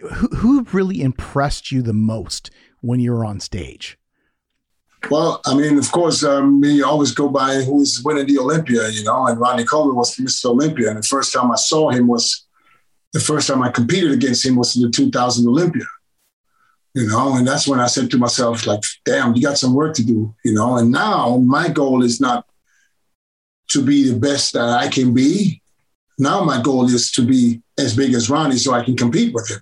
who, who really impressed you the most when you were on stage? Well, I mean, of course, um, we always go by who's winning the Olympia, you know, and Ronnie Coleman was Mr. Olympia. And the first time I saw him was the first time I competed against him was in the 2000 Olympia, you know, and that's when I said to myself, like, damn, you got some work to do, you know. And now my goal is not to be the best that I can be. Now my goal is to be as big as Ronnie so I can compete with him.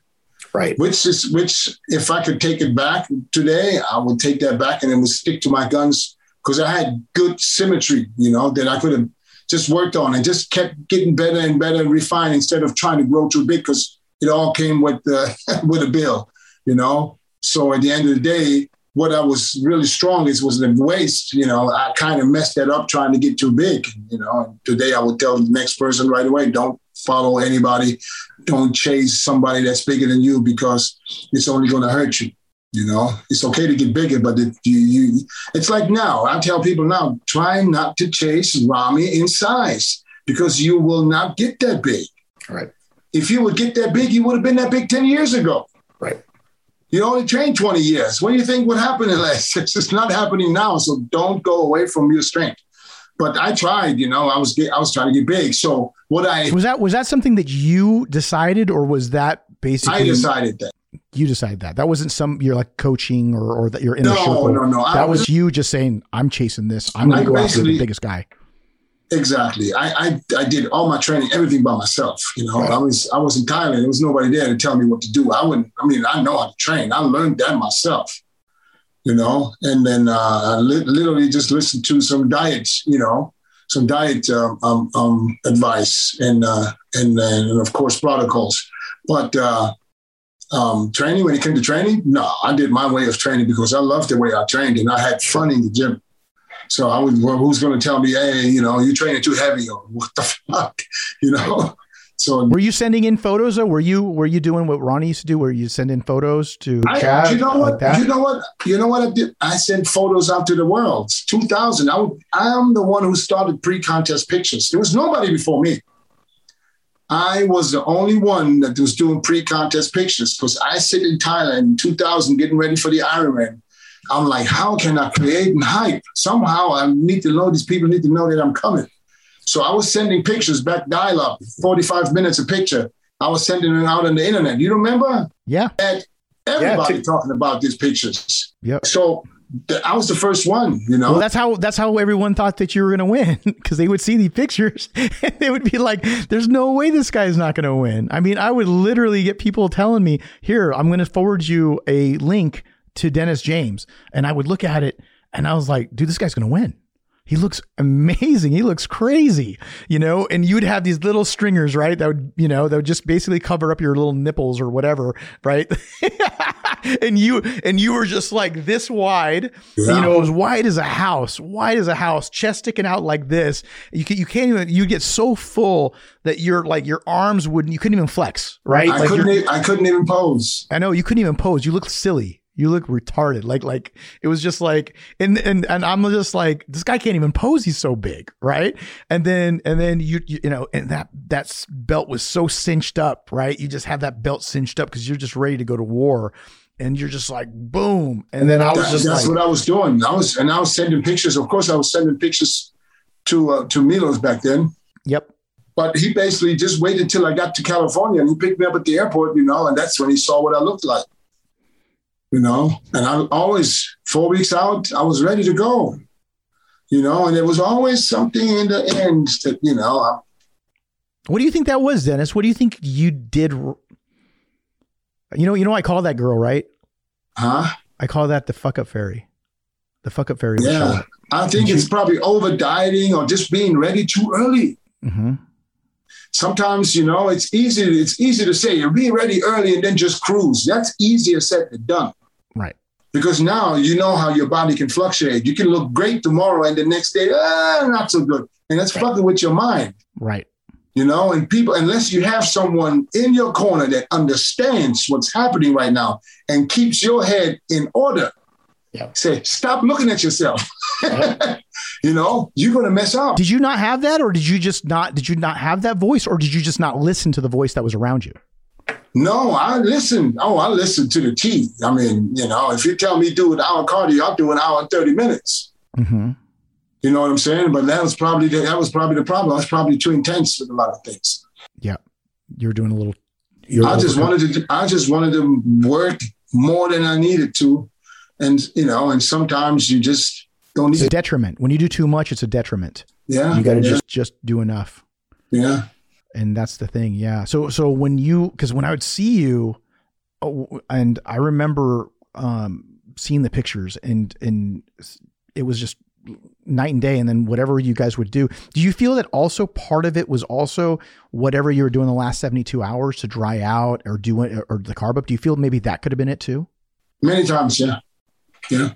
Right. Which is which if I could take it back today, I would take that back and then would stick to my guns because I had good symmetry, you know, that I could have just worked on and just kept getting better and better and refined instead of trying to grow too big because it all came with the with a bill, you know. So at the end of the day, what I was really strong is was the waist. You know, I kind of messed that up trying to get too big. You know, today I would tell the next person right away, don't follow anybody, don't chase somebody that's bigger than you because it's only going to hurt you. You know, it's okay to get bigger, but it, you, you, it's like now. I tell people now, try not to chase Ramy in size because you will not get that big. Right. If you would get that big, you would have been that big 10 years ago. Right. You only trained 20 years. What do you think would happen in last six? It's not happening now. So don't go away from your strength. But I tried, you know, I was I was trying to get big. So what I was that was that something that you decided or was that basically I decided that. you decided that. That wasn't some you're like coaching or or that you're in No, circle. no, no. That was was- you just saying, I'm chasing this. I'm gonna go after the biggest guy. Exactly. I, I I did all my training, everything by myself. You know, Right. I was I was in Thailand. There was nobody there to tell me what to do. I wouldn't. I mean, I know how to train. I learned that myself. You know, and then uh, I li- literally just listened to some diets. You know, some diet um, um, um, advice and uh, and and of course protocols. But uh, um, training when it came to training, no, I did my way of training because I loved the way I trained and I had fun in the gym. So I was, well, who's going to tell me, hey, you know, you're training too heavy or what the fuck, you know? So Were you sending in photos though? Were you were you doing what Ronnie used to do? Where you send in photos to I, Chad, you know like what? that? you know what? You know what I did? I sent photos out to the world. 2000. I, I am the one who started pre-contest pictures. There was nobody before me. I was the only one that was doing pre-contest pictures because I sit in Thailand in 2000 getting ready for the Ironman. I'm like, how can I create and hype? Somehow I need to know these people need to know that I'm coming. So I was sending pictures back dial up, 45 minutes a picture. I was sending it out on the internet. You remember? Yeah. Had everybody Yeah, talking about these pictures. Yep. So th- I was the first one, you know. Well, that's how that's how everyone thought that you were going to win because they would see the pictures and they would be like, "There's no way this guy's not going to win." I mean, I would literally get people telling me, "Here, I'm going to forward you a link to Dennis James," and I would look at it and I was like, "Dude, this guy's going to win." He looks amazing. He looks crazy, you know. And you would have these little stringers, right? That would, you know, that would just basically cover up your little nipples or whatever, right? and you and you were just like this wide, Yeah. you know, as wide as a house, wide as a house, chest sticking out like this. You can, you can't even. You get so full that your like your arms wouldn't. You couldn't even flex, right? I like couldn't. I couldn't even pose. I know you couldn't even pose. You look silly. You look retarded. Like like it was just like and and and I'm just like this guy can't even pose. He's so big, right? And then and then you you, you know and that that belt was so cinched up, right? You just have that belt cinched up because you're just ready to go to war, and you're just like boom. And then I was That- just that's like, what I was doing. I was, and I was sending pictures. Of course, I was sending pictures to uh, to Milos back then. yep. But he basically just waited till I got to California, and he picked me up at the airport. You know, and that's when he saw what I looked like. You know, and I always four weeks out, I was ready to go. You know, and there was always something in the end that you know. I- What do you think that was, Dennis? What do you think you did? You know, you know, I call that girl, right? Huh? I call that the fuck up fairy. The fuck up fairy. Yeah. I think it's probably over dieting or just being ready too early. Mhm. Sometimes, you know, it's easy. It's easy to say you're be ready early and then just cruise. That's easier said than done. Because now you know how your body can fluctuate. You can look great tomorrow and the next day, ah, not so good. And that's fucking with your mind, Right. you know. And people, unless you have someone in your corner that understands what's happening right now and keeps your head in order, Yep. say, stop looking at yourself. you know, you're going to mess up. Did you not have that, or did you just not? Did you not have that voice, or did you just not listen to the voice that was around you? No, I listen. Oh, I listen to the teeth. I mean, you know, if you tell me do an hour cardio, I'll do an hour and 30 minutes. Mm-hmm. You know what I'm saying? But that was probably the, that was probably the problem. I was probably too intense with a lot of things. Yeah, you were doing a little. You're I just overcome- wanted to I just wanted to work more than I needed to. And you know, and sometimes you just don't need. It's a detriment. When you do too much, it's a detriment. Yeah. You gotta yeah, Just just do enough, yeah. And that's the thing. Yeah. So so when you because when I would see you, oh, and I remember um, seeing the pictures, and and it was just night and day and then whatever you guys would do do you feel that also part of it was also whatever you were doing the last 72 hours to dry out or do it or the carb up do you feel maybe that could have been it too Many times, yeah, yeah.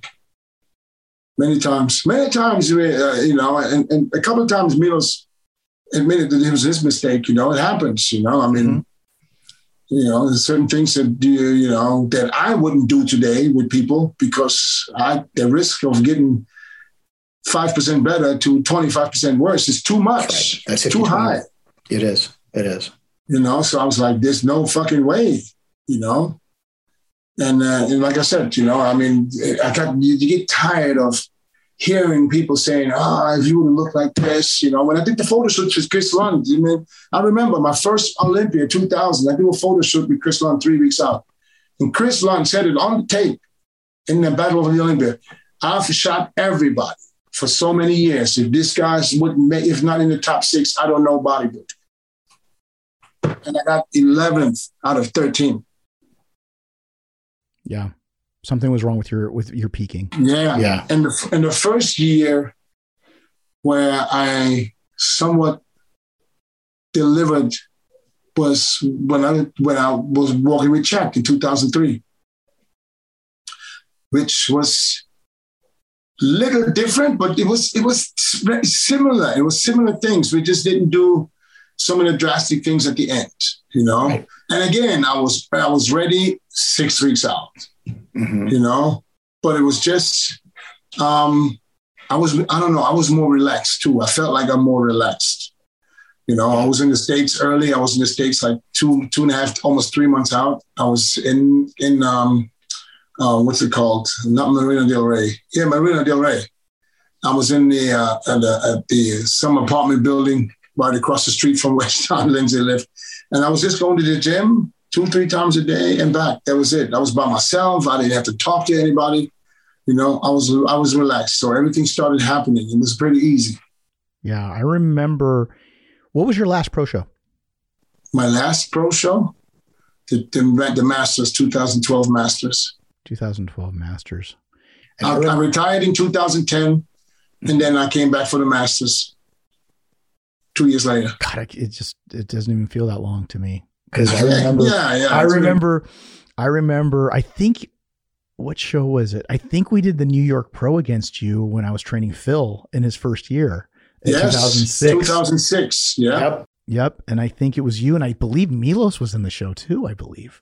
Many times, many times, uh, you know, and, and a couple of times, Milos admitted that it was his mistake. You know, it happens. You know, I mean, Mhm. you know, there's certain things that do, you know, that I wouldn't do today with people because I the risk of getting five percent better to twenty five percent worse is too much. Right. That's It's too 50-20. high. It is. It is. You know, so I was like, "There's no fucking way," you know. And, uh, and like I said, you know, I mean, I got you, you get tired of hearing people saying, "Ah, oh, if you would have looked like this," you know. When I did the photo shoot with Chris Lund, I mean, I remember my first Olympia, 2000. I did a photo shoot with Chris Lund three weeks out, and Chris Lund said it on tape in the Battle of the Olympia. I've shot everybody for so many years. If this guy's wouldn't make, if not in the top six, I don't know bodybuilding. And I got 11th out of 13. Yeah something was wrong with your with your peaking. Yeah, yeah. And the in the first year where I somewhat delivered was when I when I was walking with Chuck in 2003, which was little different, but it was it was similar. It was similar things. We just didn't do some of the drastic things at the end, you know. Right. And again, I was I was ready six weeks out mm-hmm. you know. But it was just, um, I was, I don't know, I was more relaxed too. I felt like I'm more relaxed. You know, I was in the States early. I was in the States like two, two and a half, almost three months out. I was in, in, um, uh, what's it called? Not Marina Del Rey. Yeah, Marina Del Rey. I was in the, uh, at the, at the some apartment building right across the street from where John Lindsay lived. And I was just going to the gym two, three times a day and back. That was it. I was by myself. I didn't have to talk to anybody. You know, I was I was relaxed. So everything started happening. It was pretty easy. Yeah, I remember. What was your last pro show? My last pro show, the the, the Masters, 2012 Masters. 2012 Masters. I, I, retired in 2010, and then I came back for the Masters two years later. God, it just it doesn't even feel that long to me because I remember. yeah, yeah. I remember. I remember. I think. What show was it? I think we did the New York Pro against you when I was training Phil in his first year. Yes, 2006. 2006. Yeah. Yep. Yep. And I think it was you, and I believe Milos was in the show too. I believe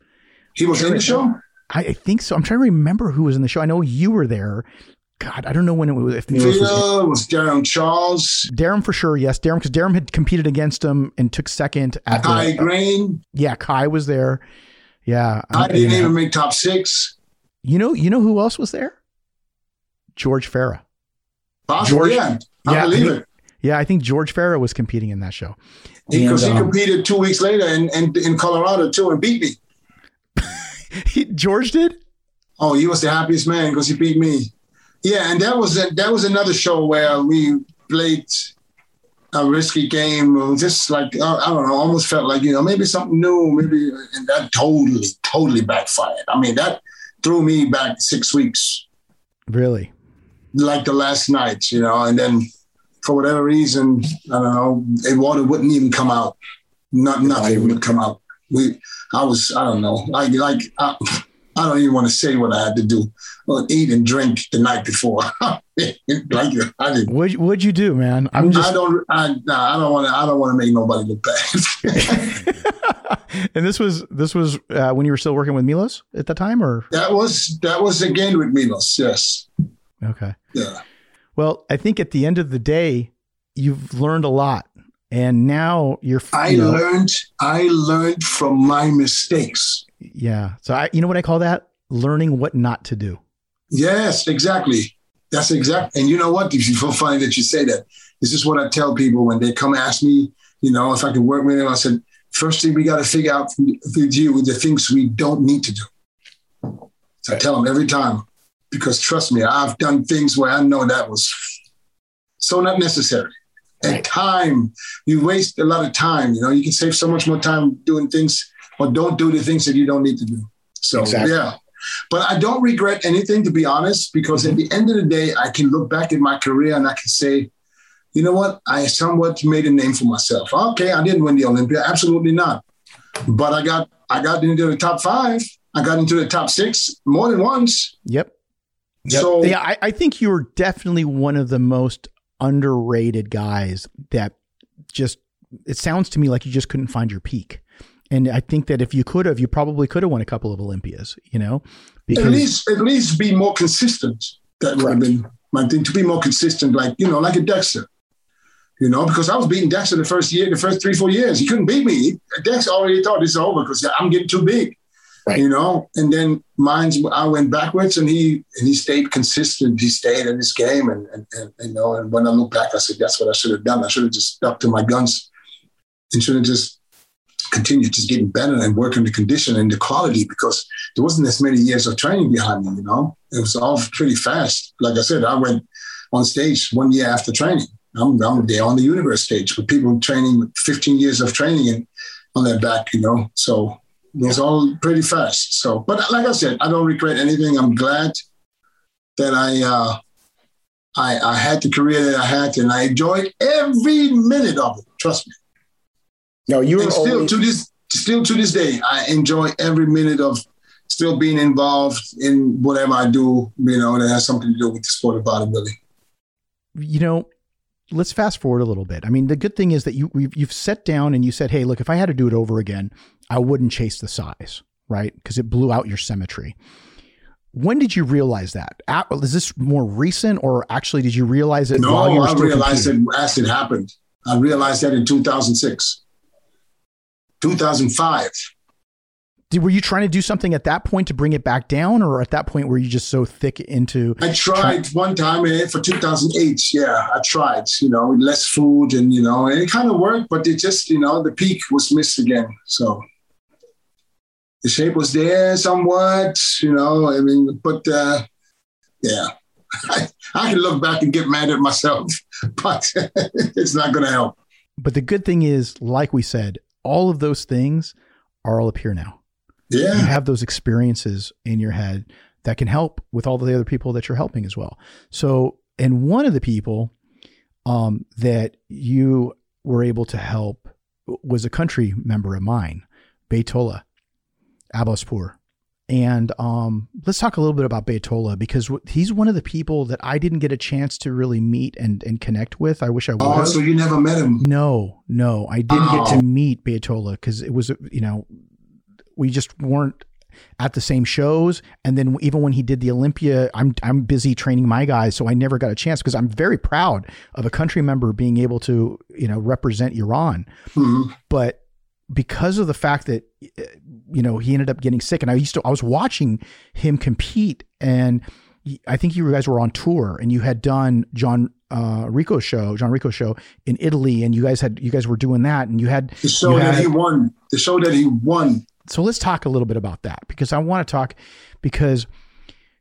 he was in the show. I, I think so. I'm trying to remember who was in the show. I know you were there. God, I don't know when it was. If Milos was, was Darren Charles. Darren for sure, yes, Darren because Darren had competed against him and took second at Kai the, Green. Yeah, Kai was there. Yeah, I didn't even make top six. You know, you know who else was there? George Farah. Possible, George, yeah, I yeah, believe it. Yeah, I think George Farah was competing in that show because he um, competed two weeks later in, in, in Colorado too and beat me. he, George did. Oh, he was the happiest man because he beat me. Yeah, and that was a, that was another show where we played a risky game, just like uh, I don't know, almost felt like you know maybe something new, maybe, and that totally, totally backfired. I mean, that threw me back six weeks. Really? Like the last night, you know, and then for whatever reason, I don't know, water wouldn't even come out. Not nothing would come out. We, I was, I don't know, like like. I, I don't even want to say what I had to do. Well, eat and drink the night before. like I didn't. What would you do, man? I'm just. I don't. I, nah, I don't want to. I don't want to make nobody look bad. and this was this was uh, when you were still working with Milos at the time, or that was that was again with Milos. Yes. Okay. Yeah. Well, I think at the end of the day, you've learned a lot, and now you're. You I know, learned. I learned from my mistakes. Yeah. So I, you know what I call that? Learning what not to do. Yes, exactly. That's exact. And you know what? It's so funny that you say that. This is what I tell people when they come ask me, you know, if I can work with them. I said, first thing we got to figure out with you the things we don't need to do. So I tell them every time, because trust me, I've done things where I know that was so not necessary. And time, you waste a lot of time. You know, you can save so much more time doing things or don't do the things that you don't need to do. So exactly. yeah. But I don't regret anything to be honest, because mm-hmm. at the end of the day, I can look back at my career and I can say, you know what, I somewhat made a name for myself. Okay, I didn't win the Olympia, absolutely not. But I got I got into the top five. I got into the top six more than once. Yep. yep. So yeah, I, I think you're definitely one of the most underrated guys that just it sounds to me like you just couldn't find your peak. And I think that if you could have, you probably could have won a couple of Olympias, you know? Because at least at least be more consistent. That would have been my thing to be more consistent, like, you know, like a Dexter. You know, because I was beating Dexter the first year, the first three, four years. He couldn't beat me. Dexter already thought this is over because I'm getting too big. Right. You know, and then mine's I went backwards, and he and he stayed consistent. He stayed in his game, and, and, and you know. And when I look back, I said, "That's what I should have done. I should have just stuck to my guns, and should have just continued just getting better and working the condition and the quality because there wasn't as many years of training behind me. You know, it was all pretty fast. Like I said, I went on stage one year after training. I'm, I'm there on the universe stage with people training 15 years of training and on their back. You know, so it was all pretty fast. So, but like I said, I don't regret anything. I'm glad that I uh, I, I had the career that I had, and I enjoyed every minute of it. Trust me. No, you were still always- to this still to this day, I enjoy every minute of still being involved in whatever I do. You know, that has something to do with the sport of bodybuilding. You know, let's fast forward a little bit. I mean, the good thing is that you you've set down and you said, "Hey, look, if I had to do it over again, I wouldn't chase the size, right? Because it blew out your symmetry." When did you realize that? Is this more recent, or actually did you realize it? No, I realized competing? it as it happened. I realized that in 2006, 2005 did, were you trying to do something at that point to bring it back down, or at that point were you just so thick into? I tried try- one time eh, for 2008. Yeah, I tried. You know, less food, and you know, and it kind of worked, but it just, you know, the peak was missed again. So the shape was there somewhat. You know, I mean, but uh, yeah, I, I can look back and get mad at myself, but it's not going to help. But the good thing is, like we said, all of those things are all up here now. Yeah. You have those experiences in your head that can help with all the other people that you're helping as well. So, and one of the people um, that you were able to help was a country member of mine, Baitollah Abbaspour. And um, let's talk a little bit about Baitollah because he's one of the people that I didn't get a chance to really meet and, and connect with. I wish I would. Oh, so you never met him? No, no, I didn't oh. get to meet Baitollah because it was, you know, we just weren't at the same shows. And then even when he did the Olympia, I'm I'm busy training my guys, so I never got a chance because I'm very proud of a country member being able to you know represent Iran. Mm-hmm. But because of the fact that you know he ended up getting sick, and I used to I was watching him compete, and I think you guys were on tour, and you had done John uh, Rico show, John Rico show in Italy, and you guys had you guys were doing that, and you had the show had, that he won, the show that he won. So let's talk a little bit about that because I want to talk because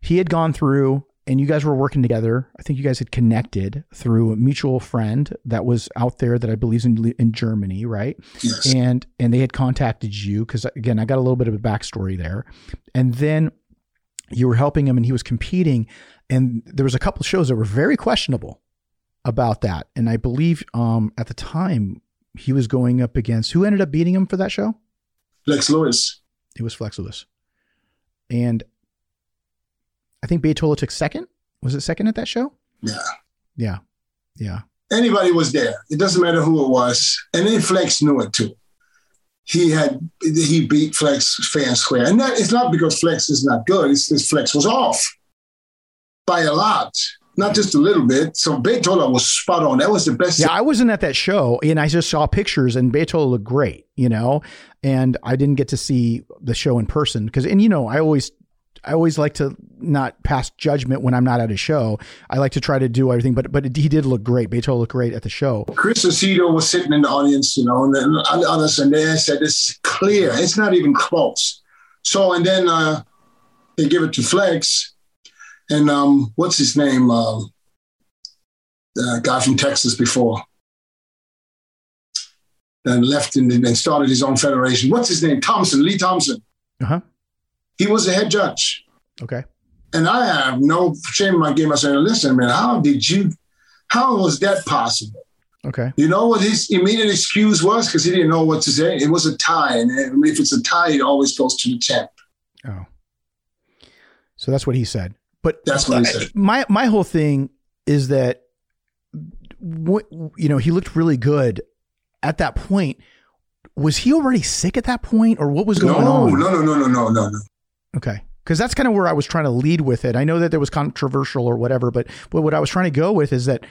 he had gone through and you guys were working together. I think you guys had connected through a mutual friend that was out there that I believe in in Germany, right? Yes. And and they had contacted you because again, I got a little bit of a backstory there, and then you were helping him and he was competing, and there was a couple shows that were very questionable about that, and I believe um, at the time he was going up against who ended up beating him for that show. Flex Lewis. It was Flex Lewis. And I think Baitollah took second. Was it second at that show? Yeah. Yeah. Yeah. Anybody was there. It doesn't matter who it was. And then Flex knew it too. He had he beat Flex fair and square. And that it's not because Flex is not good, it's because Flex was off by a lot not just a little bit. So Baitollah was spot on. That was the best. Yeah, I wasn't at that show, and I just saw pictures, and Baitollah looked great, you know. And I didn't get to see the show in person because, and you know, I always, I always like to not pass judgment when I'm not at a show. I like to try to do everything, but but he did look great. Baitollah looked great at the show. Chris Aceto was sitting in the audience, you know, and then others and they said it's clear. It's not even close. So and then uh, they give it to Flex and um, what's his name? Um, the guy from Texas before. And left and, and started his own federation. What's his name? Thompson, Lee Thompson. Uh huh. He was the head judge. Okay. And I have no shame in my game. I said, listen, man, how did you, how was that possible? Okay. You know what his immediate excuse was? Because he didn't know what to say. It was a tie. And if it's a tie, it always goes to the champ. Oh. So that's what he said. But that's what he said. My my whole thing is that you know he looked really good at that point. Was he already sick at that point, or what was going no, on? No, no, no, no, no, no, no. Okay, because that's kind of where I was trying to lead with it. I know that there was controversial or whatever, but but what I was trying to go with is that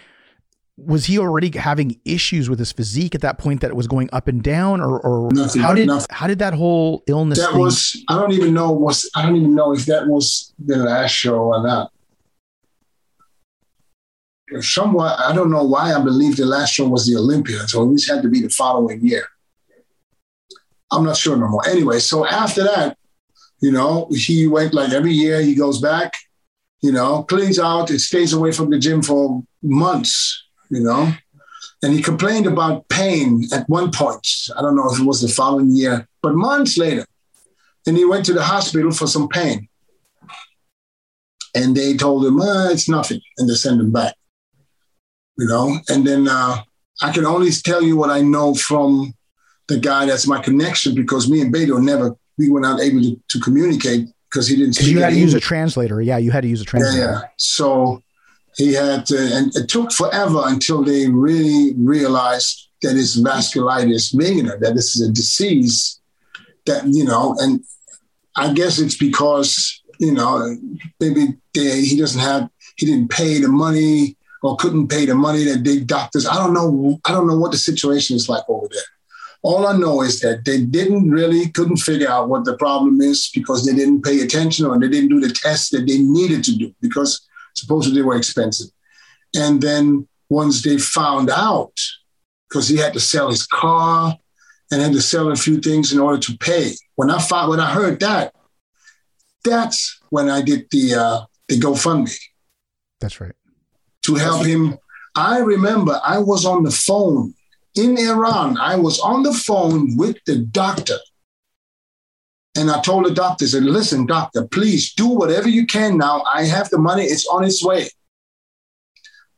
was he already having issues with his physique at that point that it was going up and down or, or Nothing, how did nothing. how did that whole illness that thing- was I don't even know was I don't even know if that was the last show or not. Somewhat I don't know why I believe the last show was the Olympia, so it had to be the following year. I'm not sure no more. Anyway, so after that, you know, he went like every year he goes back, you know, cleans out, it stays away from the gym for months, you know. And he complained about pain at one point. I don't know if it was the following year, but months later. And he went to the hospital for some pain. And they told him, uh, it's nothing. And they sent him back. You know, and then uh, I can only tell you what I know from the guy that's my connection because me and Beto never, we were not able to, to communicate because he didn't speak you had to use a translator yeah you had to use a translator yeah. So he had, to, and it took forever until they really realized that it's vasculitis Wegener, that this is a disease that, you know, and I guess it's because, you know, maybe they, he doesn't have, he didn't pay the money or couldn't pay the money that big doctors. I don't know. I don't know what the situation is like over there. All I know is that they didn't really couldn't figure out what the problem is because they didn't pay attention or they didn't do the tests that they needed to do because supposedly they were expensive. And then once they found out, because he had to sell his car and had to sell a few things in order to pay. When I found when I heard that, that's when I did the uh, the GoFundMe that's right to help him. I remember I was on the phone in Iran. I was on the phone with the doctor. And I told the doctor, I said, listen, doctor, please do whatever you can now. I have the money, it's on its way.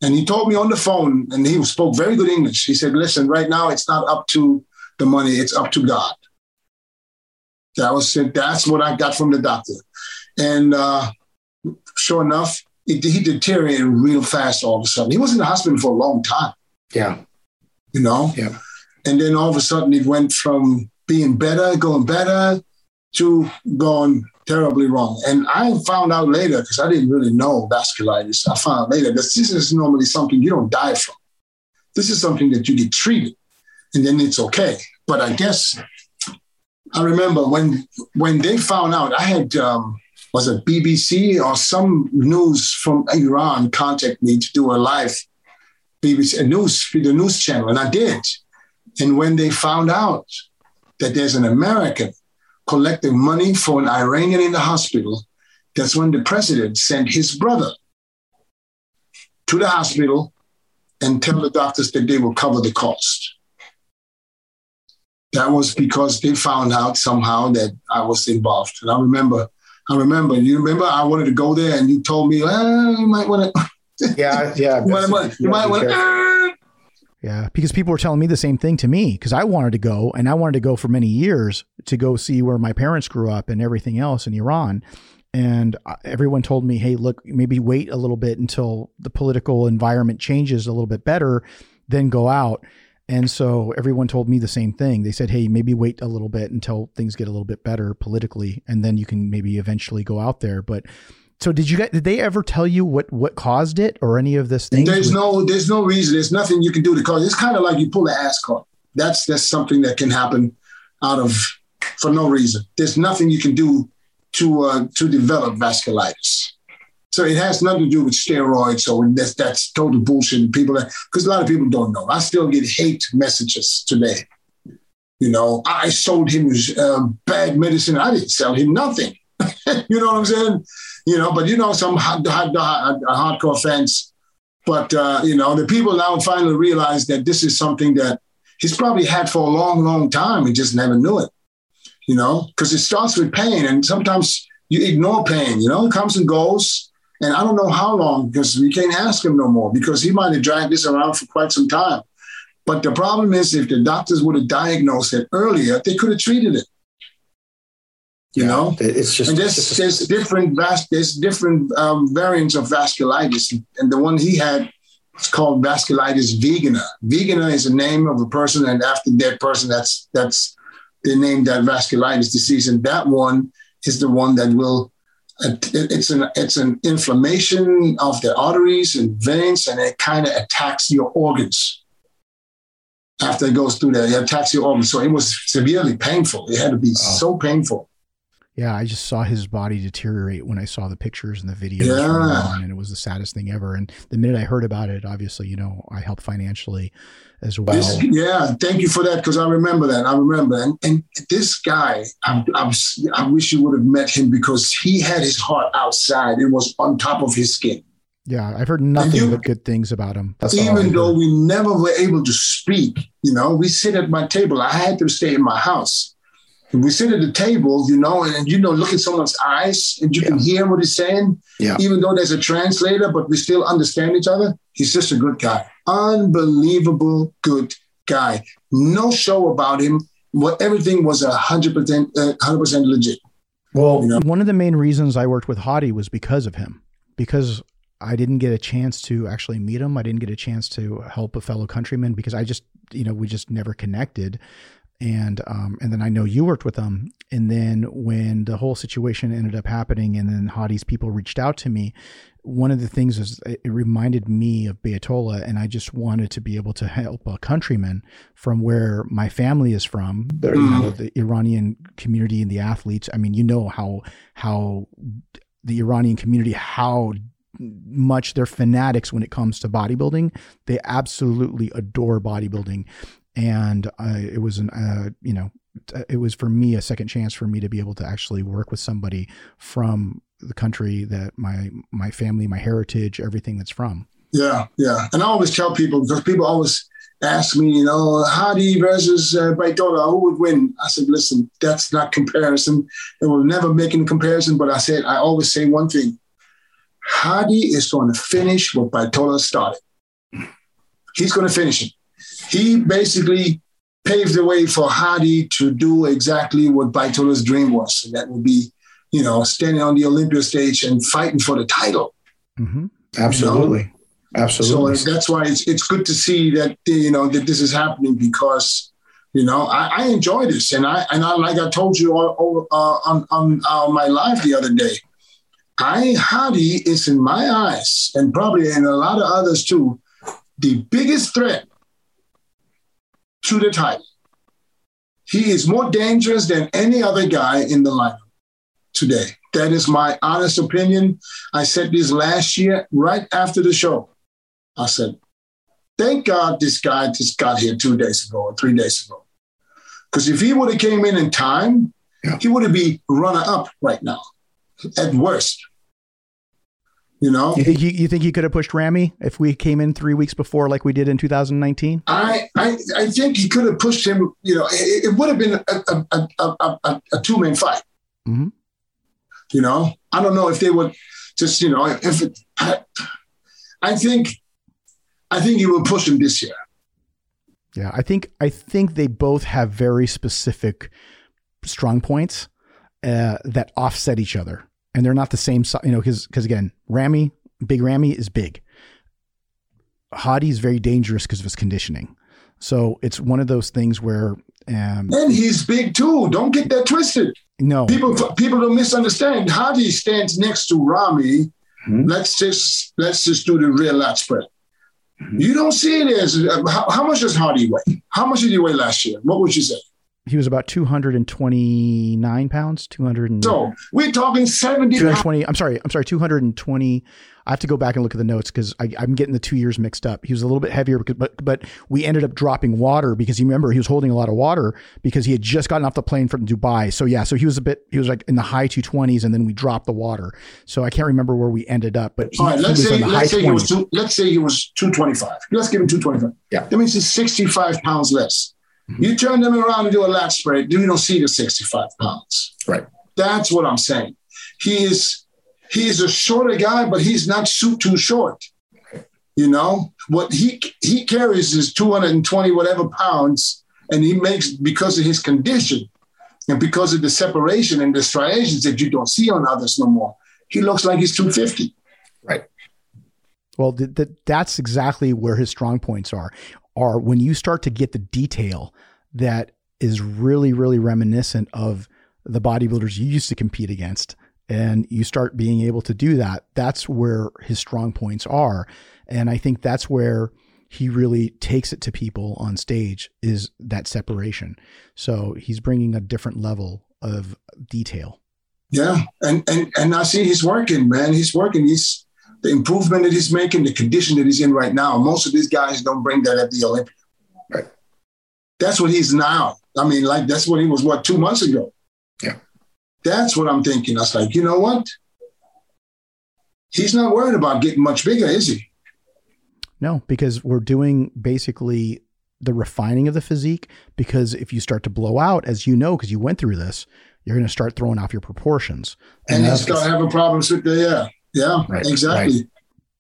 And he told me on the phone, and he spoke very good English. He said, listen, right now it's not up to the money, it's up to God. That was it. That's what I got from the doctor. And uh, sure enough, it, he deteriorated real fast all of a sudden. He was in the hospital for a long time, Yeah. You know? Yeah. And then all of a sudden it went from being better, going better, to going terribly wrong. And I found out later, because I didn't really know vasculitis, I found out later that this is normally something you don't die from. This is something that you get treated and then it's okay. But I guess I remember when when they found out, I had um, was it BBC or some news from Iran contact me to do a live BBC news through the news channel, and I did. And when they found out that there's an American collecting money for an Iranian in the hospital, that's when the president sent his brother to the hospital and tell the doctors that they will cover the cost. That was because they found out somehow that I was involved. And I remember, I remember, you remember I wanted to go there and you told me, well, you might want to, Yeah. Yeah. you might, want- you might want to, Yeah, because people were telling me the same thing to me because I wanted to go and I wanted to go for many years to go see where my parents grew up and everything else in Iran. And uh, everyone told me, hey, look, maybe wait a little bit until the political environment changes a little bit better, then go out. And so everyone told me the same thing. They said, hey, maybe wait a little bit until things get a little bit better politically, and then you can maybe eventually go out there. But so did you guys, did they ever tell you what, what caused it or any of this thing? There's no, there's no reason. There's nothing you can do to cause. it. It's kind of like you pull an ass card. That's that's something that can happen out of for no reason. There's nothing you can do to uh, to develop vasculitis. So it has nothing to do with steroids. So that's that's total bullshit. People because a lot of people don't know. I still get hate messages today. You know, I sold him uh, bad medicine. I didn't sell him nothing. you know what I'm saying? You know, but you know, some hard, hard, hard, hardcore fans. But uh, you know, the people now finally realize that this is something that he's probably had for a long, long time and just never knew it. You know, because it starts with pain, and sometimes you ignore pain. You know, it comes and goes. And I don't know how long because we can't ask him no more because he might have dragged this around for quite some time. But the problem is, if the doctors would have diagnosed it earlier, they could have treated it. You Yeah. know, It's just. and there's, just- there's different vas- there's different um, variants of vasculitis, and the one he had is called vasculitis Wegener. Wegener is the name of a person, and after that person, that's that's they named that vasculitis disease, and that one is the one that will it's an it's an inflammation of the arteries and veins, and it kind of attacks your organs. After it goes through there, it attacks your organs. So it was severely painful. It had to be oh. so painful. Yeah, I just saw his body deteriorate when I saw the pictures and the videos. Yeah. and it was the saddest thing ever. And the minute I heard about it, obviously, you know, I helped financially as well. This, yeah, thank you for that because I remember that. I remember. And, and this guy, I, I, I wish you would have met him because he had his heart outside. It was on top of his skin. Yeah, I've heard nothing you, but good things about him. That's even though we never were able to speak, you know, we sit at my table. I had to stay in my house we sit at the table, you know, and, you know, look at someone's eyes and you yeah. can hear what he's saying. Yeah. Even though there's a translator, but we still understand each other. He's just a good guy. Unbelievable good guy. No show about him. What everything was a hundred percent, uh, hundred percent legit. Well, you know? one of the main reasons I worked with Hadi was because of him, because I didn't get a chance to actually meet him. I didn't get a chance to help a fellow countryman because I just, you know, we just never connected and um, and then I know you worked with them. And then when the whole situation ended up happening, and then Hadi's people reached out to me, one of the things is it reminded me of Bayatollah, and I just wanted to be able to help a countryman from where my family is from, you know, the Iranian community and the athletes. I mean, you know how how the Iranian community how much they're fanatics when it comes to bodybuilding. They absolutely adore bodybuilding and uh, it was an uh, you know it was for me a second chance for me to be able to actually work with somebody from the country that my my family my heritage everything that's from. Yeah yeah. And i always tell people because people always ask me you know hadi versus uh, Bayatollah, who would win? I said listen that's not comparison. It will never make any comparison but i said i always say one thing. Hadi is going to finish what Bayatollah started. He's going to finish it he basically paved the way for Hadi to do exactly what Bayatollah's dream was. And that would be, you know, standing on the Olympia stage and fighting for the title. Mm-hmm. Absolutely. You know? Absolutely. So that's why it's, it's good to see that, you know, that this is happening because, you know, I, I enjoy this. And I, and I, like I told you all, all, uh, on, on uh, my live the other day, I, Hadi is in my eyes and probably in a lot of others too, the biggest threat to the title. He is more dangerous than any other guy in the lineup today. That is my honest opinion. I said this last year, right after the show. I said, thank God this guy just got here two days ago or three days ago. Because if he would have came in in time, yeah. he would have been runner up right now, at worst. You know, you think he, you think he could have pushed Ramy if we came in three weeks before, like we did in 2019? I I, I think he could have pushed him. You know, it, it would have been a a, a, a, a two man fight. Mm-hmm. You know, I don't know if they would just you know if it, I, I think I think he will push him this year. Yeah, I think I think they both have very specific strong points uh, that offset each other and they're not the same size, you know, because because again, Ramy, big Ramy is big. Hadi is very dangerous because of his conditioning. So it's one of those things where um, and he's big too. Don't get that twisted. No, people people don't misunderstand. Hadi stands next to Ramy. Mm-hmm. Let's just let's just do the real lat spread. Mm-hmm. You don't see it as how, how much does Hadi weigh? How much did he weigh last year? What would you say? He was about 229 pounds 200 and, so we're talking 70 220 i'm sorry i'm sorry 220 i have to go back and look at the notes because i'm getting the two years mixed up. He was a little bit heavier because, but but we ended up dropping water because you remember he was holding a lot of water because he had just gotten off the plane from dubai. So yeah so he was a bit he was like in the high 220s and then we dropped the water. So i can't remember where we ended up but he, all right let's say let's say, he was two, let's say he was 225 let's give him 225 yeah. That means he's 65 pounds less. You turn them around and do a lat spread, you don't see the 65 pounds. Right. That's what I'm saying. He is he is a shorter guy, but he's not too short. You know what he he carries is 220 whatever pounds, and he makes because of his condition and because of the separation and the striations that you don't see on others no more. He looks like he's 250. Right. Well, th- th- that's exactly where his strong points are are when you start to get the detail that is really, really reminiscent of the bodybuilders you used to compete against. and you start being able to do that, that's where his strong points are. And I think that's where he really takes it to people on stage is that separation. So he's bringing a different level of detail. Yeah, and and and I see he's working, man. He's working. He's the improvement that he's making, the condition that he's in right now. Most of these guys don't bring that at the Olympia. Right. That's what he's now. I mean, like that's what he was. What two months ago? Yeah. That's what I'm thinking. I was like, you know what? He's not worried about getting much bigger, is he? No, because we're doing basically the refining of the physique. Because if you start to blow out, as you know, because you went through this, you're going to start throwing off your proportions. And, and you start having problems with the, yeah, yeah, right, exactly. Right.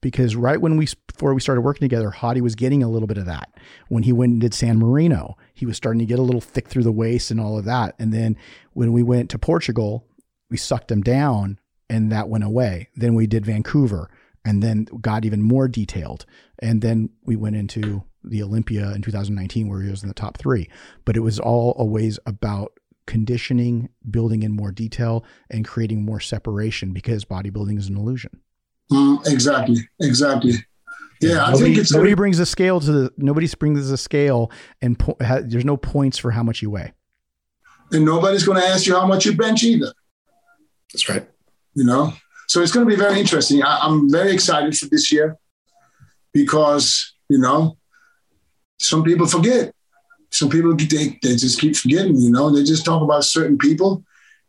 Because right when we, before we started working together, Hadi was getting a little bit of that. When he went and did San Marino, he was starting to get a little thick through the waist and all of that. And then when we went to Portugal, we sucked him down and that went away. Then we did Vancouver and then got even more detailed. And then we went into the Olympia in 2019 where he was in the top three. But it was all always about conditioning, building in more detail, and creating more separation because bodybuilding is an illusion. Mm, exactly. Exactly. Yeah, I nobody, think it's nobody brings a scale to the nobody brings a scale and po- ha, there's no points for how much you weigh. And nobody's going to ask you how much you bench either. That's right. You know, so it's going to be very interesting. I, I'm very excited for this year because you know some people forget. Some people they, they just keep forgetting. You know, they just talk about certain people.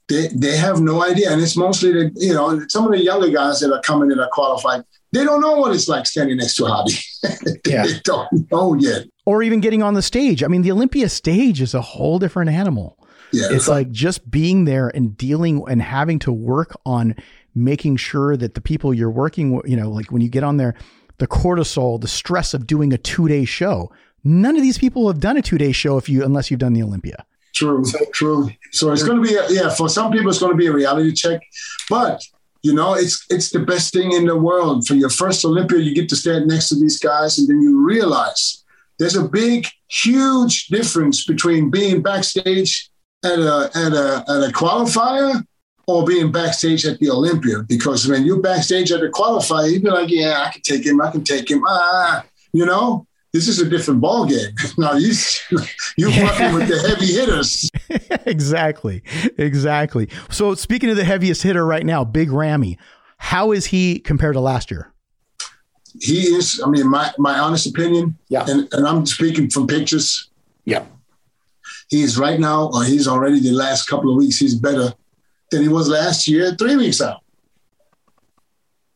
They they have no idea, and it's mostly the you know some of the younger guys that are coming in are qualified. They don't know what it's like standing next to a hobby. they yeah. don't know yet. Or even getting on the stage. I mean, the Olympia stage is a whole different animal. Yeah, it's like just being there and dealing and having to work on making sure that the people you're working with, you know, like when you get on there, the cortisol, the stress of doing a two day show. None of these people have done a two day show if you unless you've done the Olympia. True, true. So it's going to be a, yeah. For some people, it's going to be a reality check, but you know, it's it's the best thing in the world. For your first Olympia, you get to stand next to these guys, and then you realize there's a big, huge difference between being backstage at a at a at a qualifier or being backstage at the Olympia. Because when you're backstage at a qualifier, you'd be like, yeah, I can take him, I can take him. Ah, you know, this is a different ball game. now you you're working with the heavy hitters. exactly, exactly. So speaking of the heaviest hitter right now, Big Ramy, how is he compared to last year? He is. I mean, my my honest opinion. Yeah. And and I'm speaking from pictures. Yeah. He's right now, or he's already the last couple of weeks. He's better than he was last year, three weeks out.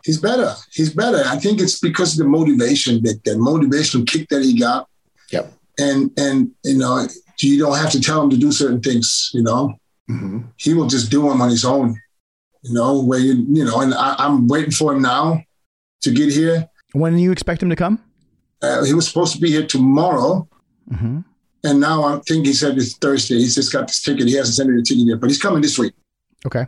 He's better. He's better. I think it's because of the motivation, that, that motivational kick that he got. Yep. And and you know, you don't have to tell him to do certain things. You know, mm-hmm. he will just do them on his own. You know, where you you know, and I, am waiting for him now to get here. When do you expect him to come? Uh, he was supposed to be here tomorrow. Mm-hmm. And now I think he said it's Thursday. He's just got this ticket. He hasn't sent me the ticket yet, but he's coming this week. Okay.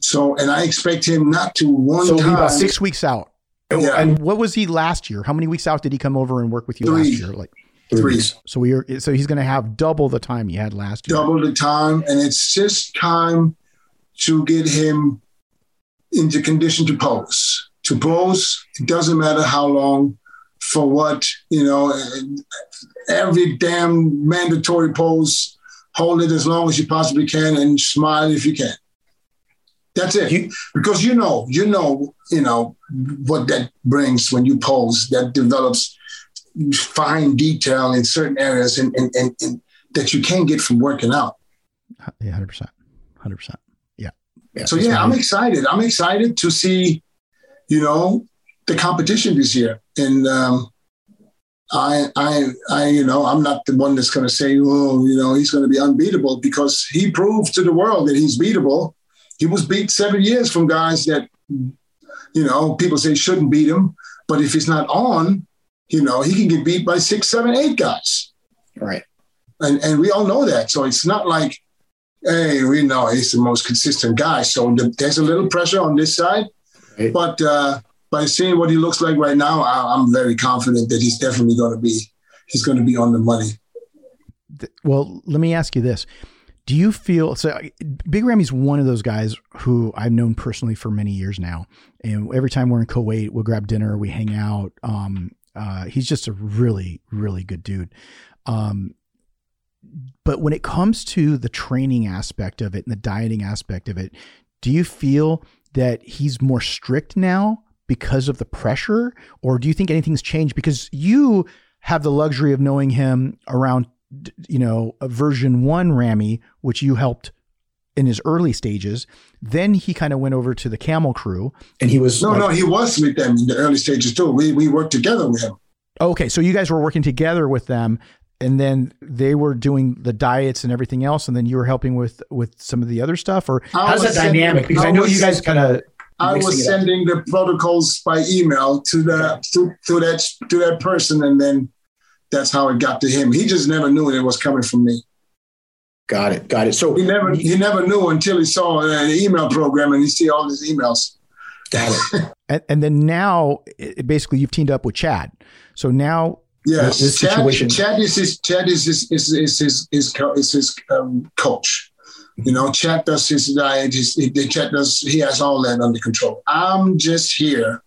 So, and I expect him not to one so time. about six weeks out. Yeah. And what was he last year? How many weeks out did he come over and work with you Three. last year? Like three. So we are. So he's going to have double the time he had last year. Double the time, and it's just time to get him into condition to pose. To pose, it doesn't matter how long, for what you know. Every damn mandatory pose hold it as long as you possibly can and smile if you can. That's it. You, because you know, you know, you know what that brings when you pose. That develops fine detail in certain areas and, and, and, and that you can't get from working out. Yeah, hundred percent, hundred percent. Yeah. yeah. So yeah, I'm excited. I'm excited to see, you know, the competition this year, and um, I, I, I, you know, I'm not the one that's going to say, oh, you know, he's going to be unbeatable because he proved to the world that he's beatable. He was beat seven years from guys that, you know, people say shouldn't beat him. But if he's not on, you know, he can get beat by six, seven, eight guys. Right. And and we all know that. So it's not like, hey, we know he's the most consistent guy. So the, there's a little pressure on this side. Right. But uh, by seeing what he looks like right now, I, am very confident that he's definitely going to be he's going to be on the money. Well, let me ask you this: do you feel so? Big Ramy's one of those guys who I've known personally for many years now, and every time we're in Kuwait, we'll grab dinner, we hang out. Um, uh, he's just a really, really good dude. Um, but when it comes to the training aspect of it and the dieting aspect of it, do you feel that he's more strict now because of the pressure, or do you think anything's changed because you have the luxury of knowing him around you know, a version one Ramy, which you helped in his early stages. Then he kind of went over to the Camel Crew, and he was no, like, no, he was with them in the early stages too. We we worked together with him. Okay, so you guys were working together with them, and then they were doing the diets and everything else, and then you were helping with with some of the other stuff. Or how's that sending, dynamic? Because I, I know you guys kind of. I was sending the protocols by email to the to, to that to that person, and then that's how it got to him. He just never knew it was coming from me. Got it. Got it. So he never he never knew until he saw an email program and he see all these emails. Got it. and, and, then now, it, basically, you've teamed up with Chad. So now, yes, this Chad, situation. Chad is his Chad is his is, is his is, is his um, coach. You know, Chad does his diet. His, Chad does. He has all that under control. I'm just here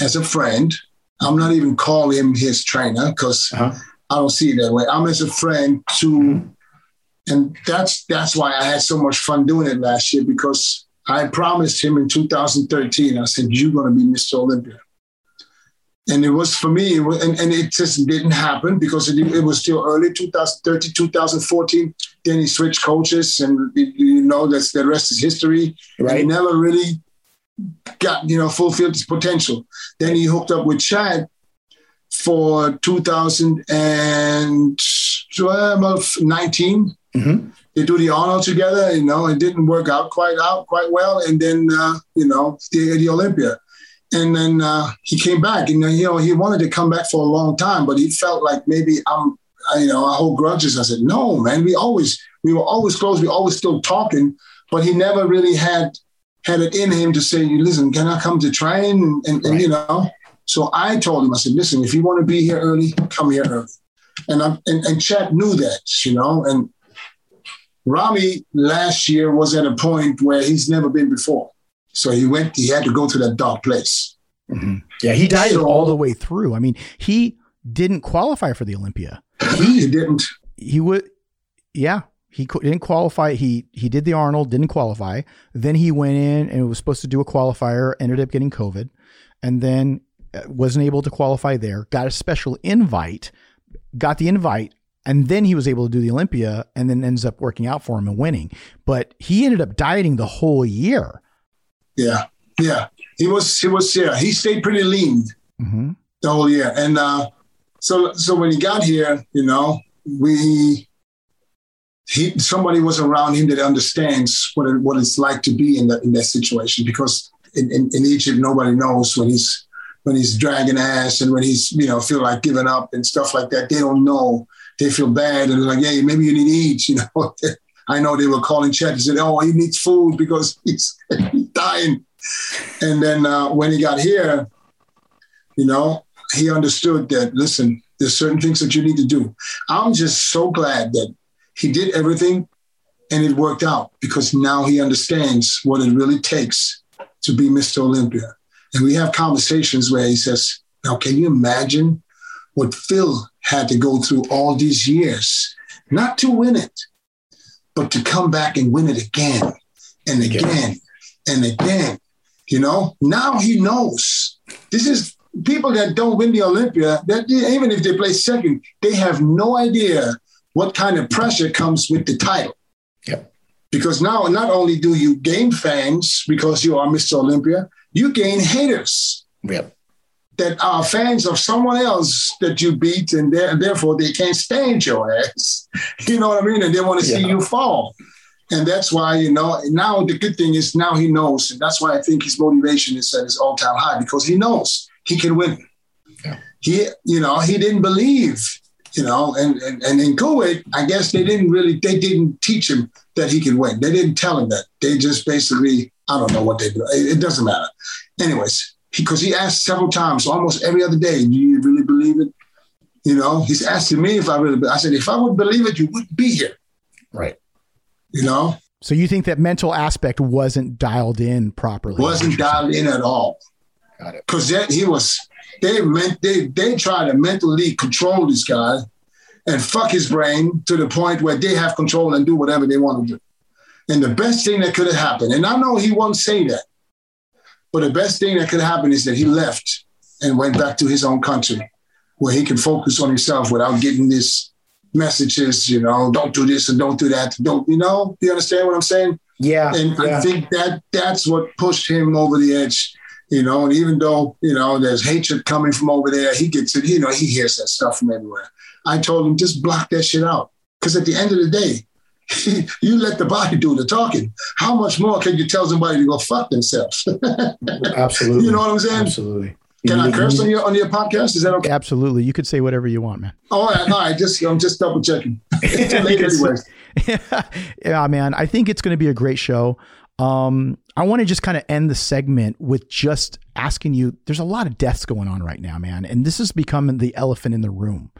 as a friend I'm not even calling him his trainer because uh-huh. I don't see it that way. I'm as a friend to, and that's that's why I had so much fun doing it last year because I promised him in 2013. I said, "You're going to be Mr. Olympia," and it was for me, it was, and, and, it just didn't happen because it, it, was still early 2013, 2014. Then he switched coaches, and you know that's the rest is history. Right. And he never really got, you know, fulfilled his potential. Then he hooked up with Chad for 2019. Mm-hmm. They do the Arnold together, you know, it didn't work out quite out quite well. And then, uh, you know, the, the Olympia. And then uh, he came back, and you know, he wanted to come back for a long time, but he felt like maybe I'm, you know, I hold grudges. I said, no, man, we always, we were always close, we always still talking, but he never really had had it in him to say, listen, can I come to train? And, and, right. and, you know, so I told him, I said, listen, if you want to be here early, come here early. And, i and, and Chad knew that, you know, and Ramy last year was at a point where he's never been before. So he went, he had to go to that dark place. Mm-hmm. Yeah, he died so, all the way through. I mean, he didn't qualify for the Olympia. He, he didn't. He would, yeah, he didn't qualify. He he did the Arnold, didn't qualify. Then he went in and was supposed to do a qualifier, ended up getting COVID, and then uh, wasn't able to qualify there. Got a special invite, got the invite, and then he was able to do the Olympia, and then ends up working out for him and winning. But he ended up dieting the whole year. Yeah, yeah, he was he was yeah he stayed pretty lean mm-hmm. the whole year, and uh, so so when he got here, you know, we he somebody was around him that understands what it, what it's like to be in that in that situation because in, in, in, Egypt nobody knows when he's when he's dragging ass and when he's you know feel like giving up and stuff like that. They don't know. They feel bad and like hey maybe you need eat you know? I know they were calling Chad and said oh he needs food because he's, he's dying. And then uh, when he got here you know he understood that listen there's certain things that you need to do. I'm just so glad that he did everything and it worked out because now he understands what it really takes to be Mr. Olympia. And we have conversations where he says, Now, can you imagine what Phil had to go through all these years, not to win it, but to come back and win it again and again and again? You know, now he knows. This is people that don't win the Olympia, that even if they play second, they have no idea what kind of pressure comes with the title. Yep. Because now not only do you gain fans because you are Mr. Olympia, you gain haters. Yep. That are fans of someone else that you beat, and, therefore they can't stand your ass. You know what I mean? And they want to see you fall. And that's why, you know, now the good thing is now he knows. And that's why I think his motivation is at his all time high because he knows he can win. Yeah. He, you know, he didn't believe you know, and, and, and in Kuwait, I guess they didn't really, they didn't teach him that he could win. They didn't tell him that. They just basically, I don't know what they do. It, it doesn't matter. Anyways, because he, he asked several times, almost every other day, do you really believe it? You know, he's asking me if I really, I said, if I would believe it, you wouldn't be here. Right. You know. So you think that mental aspect wasn't dialed in properly? Wasn't dialed in at all. Got it. Because he was. They meant they they try to mentally control this guy and fuck his brain to the point where they have control and do whatever they want to do. And the best thing that could have happened, and I know he won't say that, but the best thing that could happen is that he left and went back to his own country where he can focus on himself without getting these messages, you know, don't do this and don't do that. Don't, you know, you understand what I'm saying? Yeah. And yeah. I think that that's what pushed him over the edge, you know, and even though, you know, there's hatred coming from over there, he gets it, you know, he hears that stuff from everywhere. I told him, just block that shit out. Because at the end of the day, you let the body do the talking. How much more can you tell somebody to go fuck themselves? Absolutely. You know what I'm saying? Absolutely. Can I curse on your on your podcast? Is that okay? Absolutely. You could say whatever you want, man. Oh, all right. No, I just I'm just double checking. yeah, man. I think it's going to be a great show. Um, I want to just kind of end the segment with just asking you. There's a lot of deaths going on right now, man, and this is becoming the elephant in the room.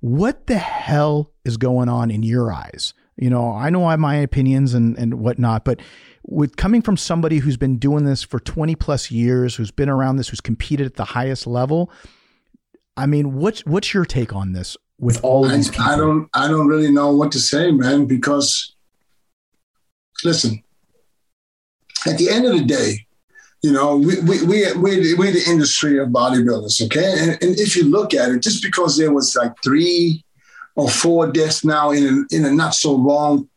What the hell is going on in your eyes? You know, I know I have my opinions and and whatnot, but with coming from somebody who's been doing this for 20 plus years, who's been around this, who's competed at the highest level, I mean, what's what's your take on this with all of these people? I don't I don't really know what to say, man, because listen, at the end of the day, you know, we we we we we the industry of bodybuilders, okay? And, and if you look at it, just because there was like three or four deaths now in a, in a not so long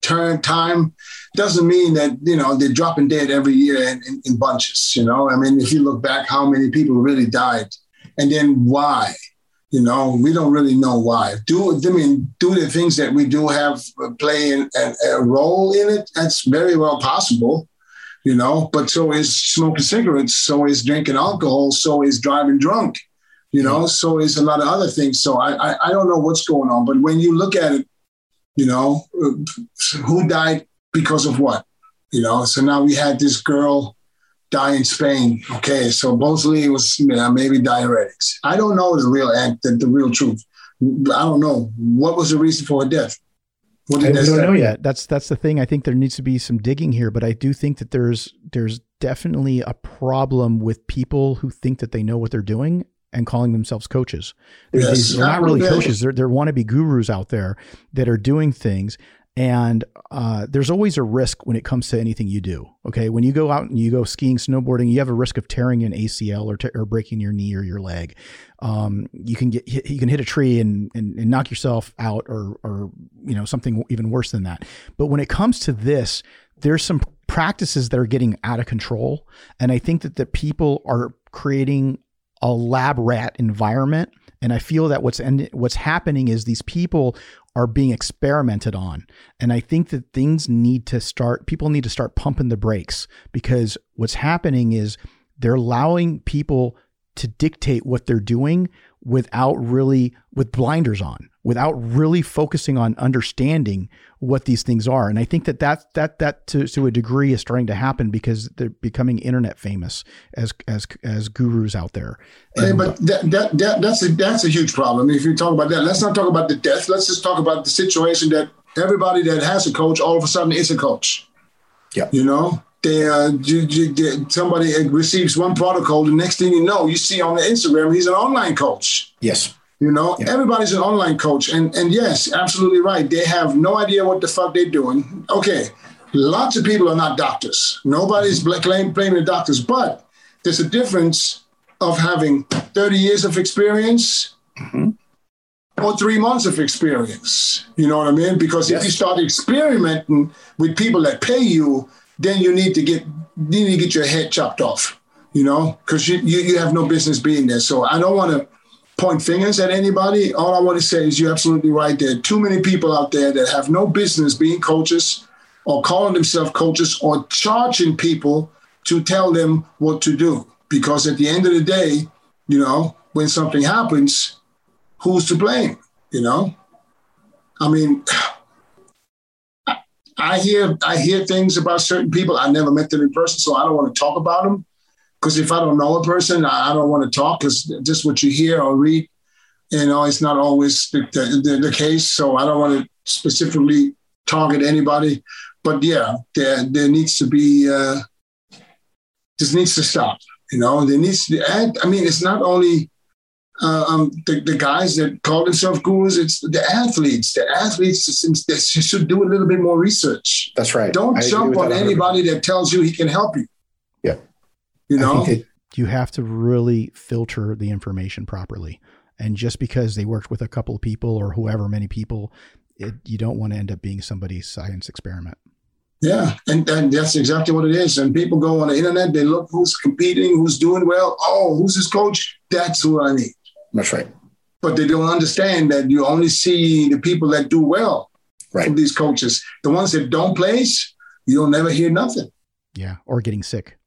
term time doesn't mean that you know they're dropping dead every year in, in, in, bunches you know? I mean if you look back how many people really died? And then why? You know we don't really know why. Do i mean do the things that we do have uh, play in, a role in it? That's very well possible you know but so is smoking cigarettes so is drinking alcohol so is driving drunk you know mm-hmm. so is a lot of other things so I, I i don't know what's going on but when you look at it you know, uh, who died because of what? You know, so now we had this girl die in Spain. Okay, so mostly it was you know, maybe diuretics. I don't know the real act, the, the real truth. I don't know what was the reason for her death. What I don't know yet. That's that's the thing. I think there needs to be some digging here, but I do think that there's there's definitely a problem with people who think that they know what they're doing and calling themselves coaches. They're, yes, they're not really coaches. They're, they're wannabe gurus out there that are doing things. And uh, there's always a risk when it comes to anything you do. Okay, when you go out and you go skiing, snowboarding, you have a risk of tearing an ACL or, t- or breaking your knee or your leg. Um, you can get you can hit a tree and, and, and knock yourself out, or or you know something even worse than that. But when it comes to this, there's some practices that are getting out of control, and I think that the people are creating a lab rat environment. And I feel that what's end, what's happening is these people are being experimented on. And I think that things need to start, people need to start pumping the brakes because what's happening is they're allowing people to dictate what they're doing without really, with blinders on without really focusing on understanding what these things are. And I think that that that that to, to a degree is starting to happen because they're becoming internet famous as as as gurus out there. Hey, but that, that that that's a that's a huge problem. If you talk about that, let's not talk about the death. Let's just talk about the situation that everybody that has a coach all of a sudden is a coach. Yeah, you know. They, uh, you, you, somebody receives one protocol. The next thing you know, you see on the Instagram, he's an online coach. Yes you know, yeah. everybody's an online coach. And and yes, absolutely right. They have no idea what the fuck they're doing. Okay. Lots of people are not doctors. Nobody's blaming the doctors, but there's a difference of having 30 years of experience mm-hmm. or three months of experience. You know what I mean? Because yes. if you start experimenting with people that pay you, then you need to get you need to get your head chopped off. You know, because you, you you have no business being there. So I don't want to point fingers at anybody. All I want to say is you're absolutely right. There are too many people out there that have no business being coaches or calling themselves coaches or charging people to tell them what to do. Because at the end of the day, you know, when something happens, who's to blame? You know? I mean, I hear I hear things about certain people. I never met them in person, so I don't want to talk about them because if I don't know a person, I, don't want to talk because just what you hear or read, you know, it's not always the, the, the, case. So I don't want to specifically target anybody. But yeah, there there needs to be uh, this needs to stop. You know, there needs to be. I mean, it's not only uh, um, the, the guys that call themselves gurus, it's the athletes. The athletes they should do a little bit more research. That's right. Don't I jump on anybody that tells you he can help you. Yeah. You know, it, you have to really filter the information properly. And just because they worked with a couple of people or whoever many people, it, you don't want to end up being somebody's science experiment. Yeah, and, and that's exactly what it is. And people go on the internet, they look who's competing, who's doing well. Oh, who's his coach? That's who I need. That's right. But they don't understand that you only see the people that do well right. from these coaches. The ones that don't place, you'll never hear nothing. Yeah, or getting sick.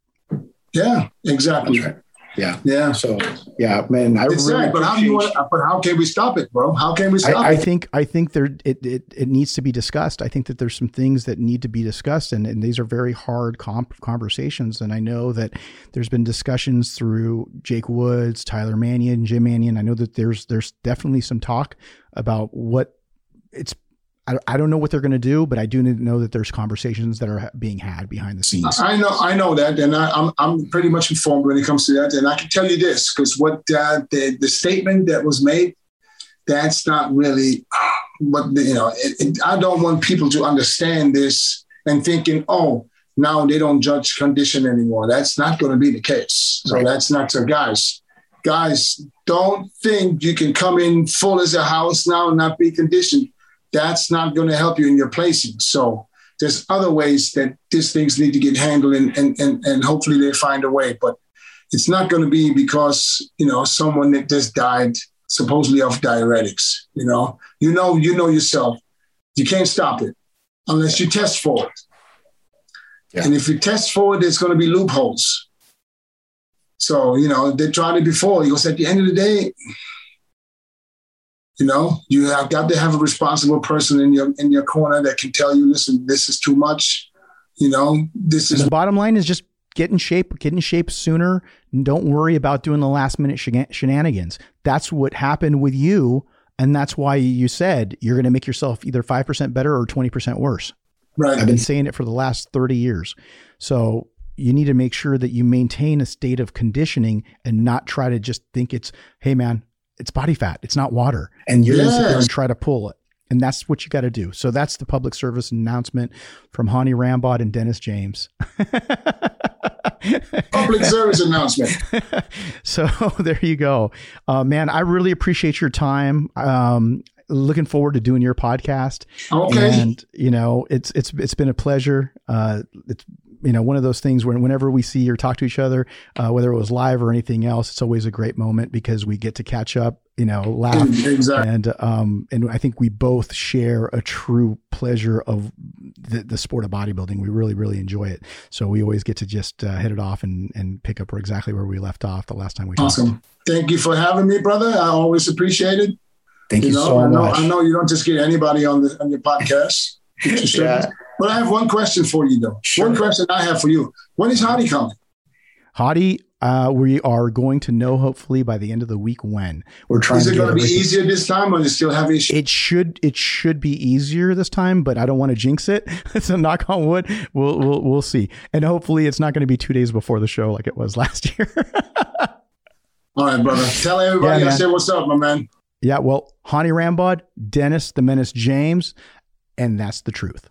Yeah, exactly. Right. Yeah. Yeah. So yeah, man, I it's really sad, but how do you want, but how can we stop it, bro? How can we stop I, it? I think I think there it, it it needs to be discussed. I think that there's some things that need to be discussed, and, and these are very hard comp- conversations. And I know that there's been discussions through Jake Woods, Tyler Manion, Jim Manion. I know that there's there's definitely some talk about what it's I, I don't know what they're going to do, but I do know that there's conversations that are being had behind the scenes. I know, I know that, and I, am I'm, I'm pretty much informed when it comes to that. And I can tell you this because what uh, the the statement that was made, that's not really what you know. It, it, I don't want people to understand this and thinking, oh, now they don't judge condition anymore. That's not going to be the case. So right. that's not so, guys. Guys, don't think you can come in full as a house now and not be conditioned that's not going to help you in your placing. So there's other ways that these things need to get handled and, and, and, and hopefully they find a way. But it's not going to be because, you know, someone that just died supposedly of diuretics, you know, you know, you know yourself, you can't stop it unless you test for it. Yeah. And if you test for it, there's going to be loopholes. So, you know, they tried it before. He goes, at the end of the day, you know, you have got to have a responsible person in your in your corner that can tell you, listen, this is too much. You know, this is the bottom line is just get in shape, get in shape sooner. And don't worry about doing the last minute shenanigans. That's what happened with you. And that's why you said you're going to make yourself either 5% better or 20% worse. Right. I've been saying it for the last 30 years. So you need to make sure that you maintain a state of conditioning and not try to just think it's, hey, man, it's body fat. It's not water. And you're yes. going to sit there and try to pull it. And that's what you got to do. So that's the public service announcement from Hany Rambod and Dennis James. public service announcement. so there you go. Uh, man, I really appreciate your time. Um, looking forward to doing your podcast. Okay. And you know, it's it's it's been a pleasure. Uh, it's you know one of those things where whenever we see or talk to each other, uh, whether it was live or anything else, it's always a great moment because we get to catch up, you know, laugh, exactly. and um, and I think we both share a true pleasure of the, the sport of bodybuilding. We really really enjoy it, so we always get to just uh, hit it off and and pick up exactly where we left off the last time we talked. awesome. Talked. Thank you for having me, brother. I always appreciate it. Thank you, you know, so I know, much. I know you don't just get anybody on the on your podcast. Yeah. But I have one question for you, though. Sure. One question I have for you. When is Hadi coming? Hadi, uh, we are going to know hopefully by the end of the week when we're trying. Is it going to be easier this time, or is it still heavy? It should. It should be easier this time, but I don't want to jinx it. so knock on wood. We'll we'll we'll see, and hopefully it's not going to be two days before the show like it was last year. All right, brother. Tell everybody yeah, I said what's up, my man. Yeah, well, Hany Rambod, Dennis the Menace James, and that's the truth.